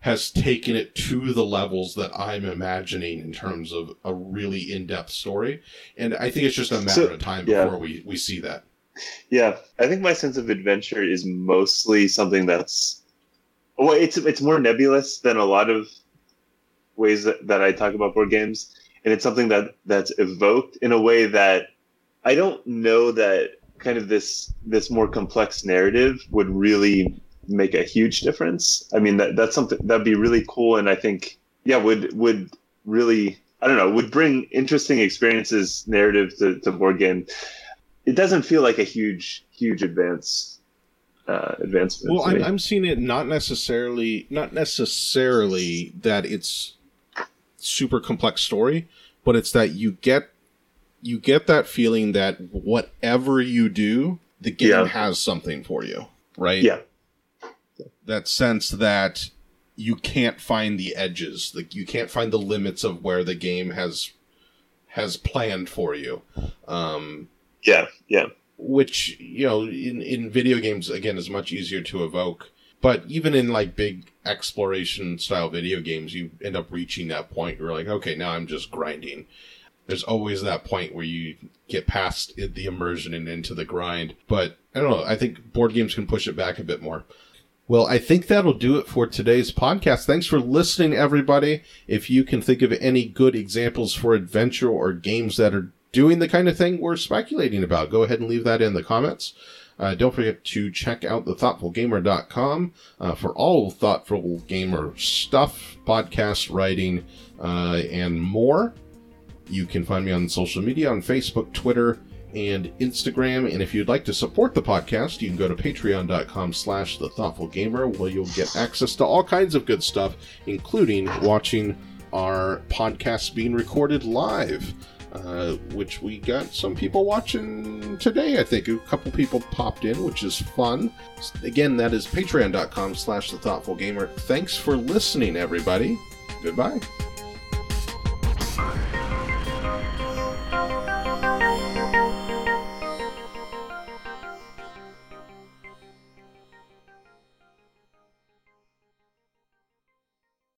has taken it to the levels that I'm imagining in terms of a really in-depth story. And I think it's just a matter So- of time yeah. before we, we see that. Yeah, I think my sense of adventure is mostly something that's well, it's it's more nebulous than a lot of ways that, that I talk about board games. and it's something that that's evoked in a way that I don't know that kind of this this more complex narrative would really make a huge difference. I mean that that's something that'd be really cool and I think yeah would would really I don't know would bring interesting experiences narrative to, to board game. It doesn't feel like a huge huge advance uh, advancement. Well, I'm. I'm seeing it not necessarily not necessarily that it's super complex story, but it's that you get you get that feeling that whatever you do, the game Yeah. has something for you, right? yeah That sense that you can't find the edges, like you can't find the limits of where the game has has planned for you. Um, yeah yeah which you know in in video games again is much easier to evoke but even in like big exploration style video games you end up reaching that point where you're like okay now i'm just grinding there's always that point where you get past the immersion and into the grind but i don't know i think board games can push it back a bit more well, I think that'll do it for today's podcast. Thanks for listening, everybody. If you can think of any good examples for adventure or games that are doing the kind of thing we're speculating about, go ahead and leave that in the comments. Uh, don't forget to check out thethoughtfulgamer.com uh, for all thoughtful gamer stuff, podcast writing, uh, and more. You can find me on social media on Facebook, Twitter, and Instagram. And if you'd like to support the podcast, you can go to patreon.com slash the thoughtful gamer where you'll get access to all kinds of good stuff, including watching our podcast being recorded live. Uh, which we got some people watching today. I think a couple people popped in, which is fun. Again, that is patreon.com slash the thoughtful gamer. Thanks for listening, everybody. Goodbye.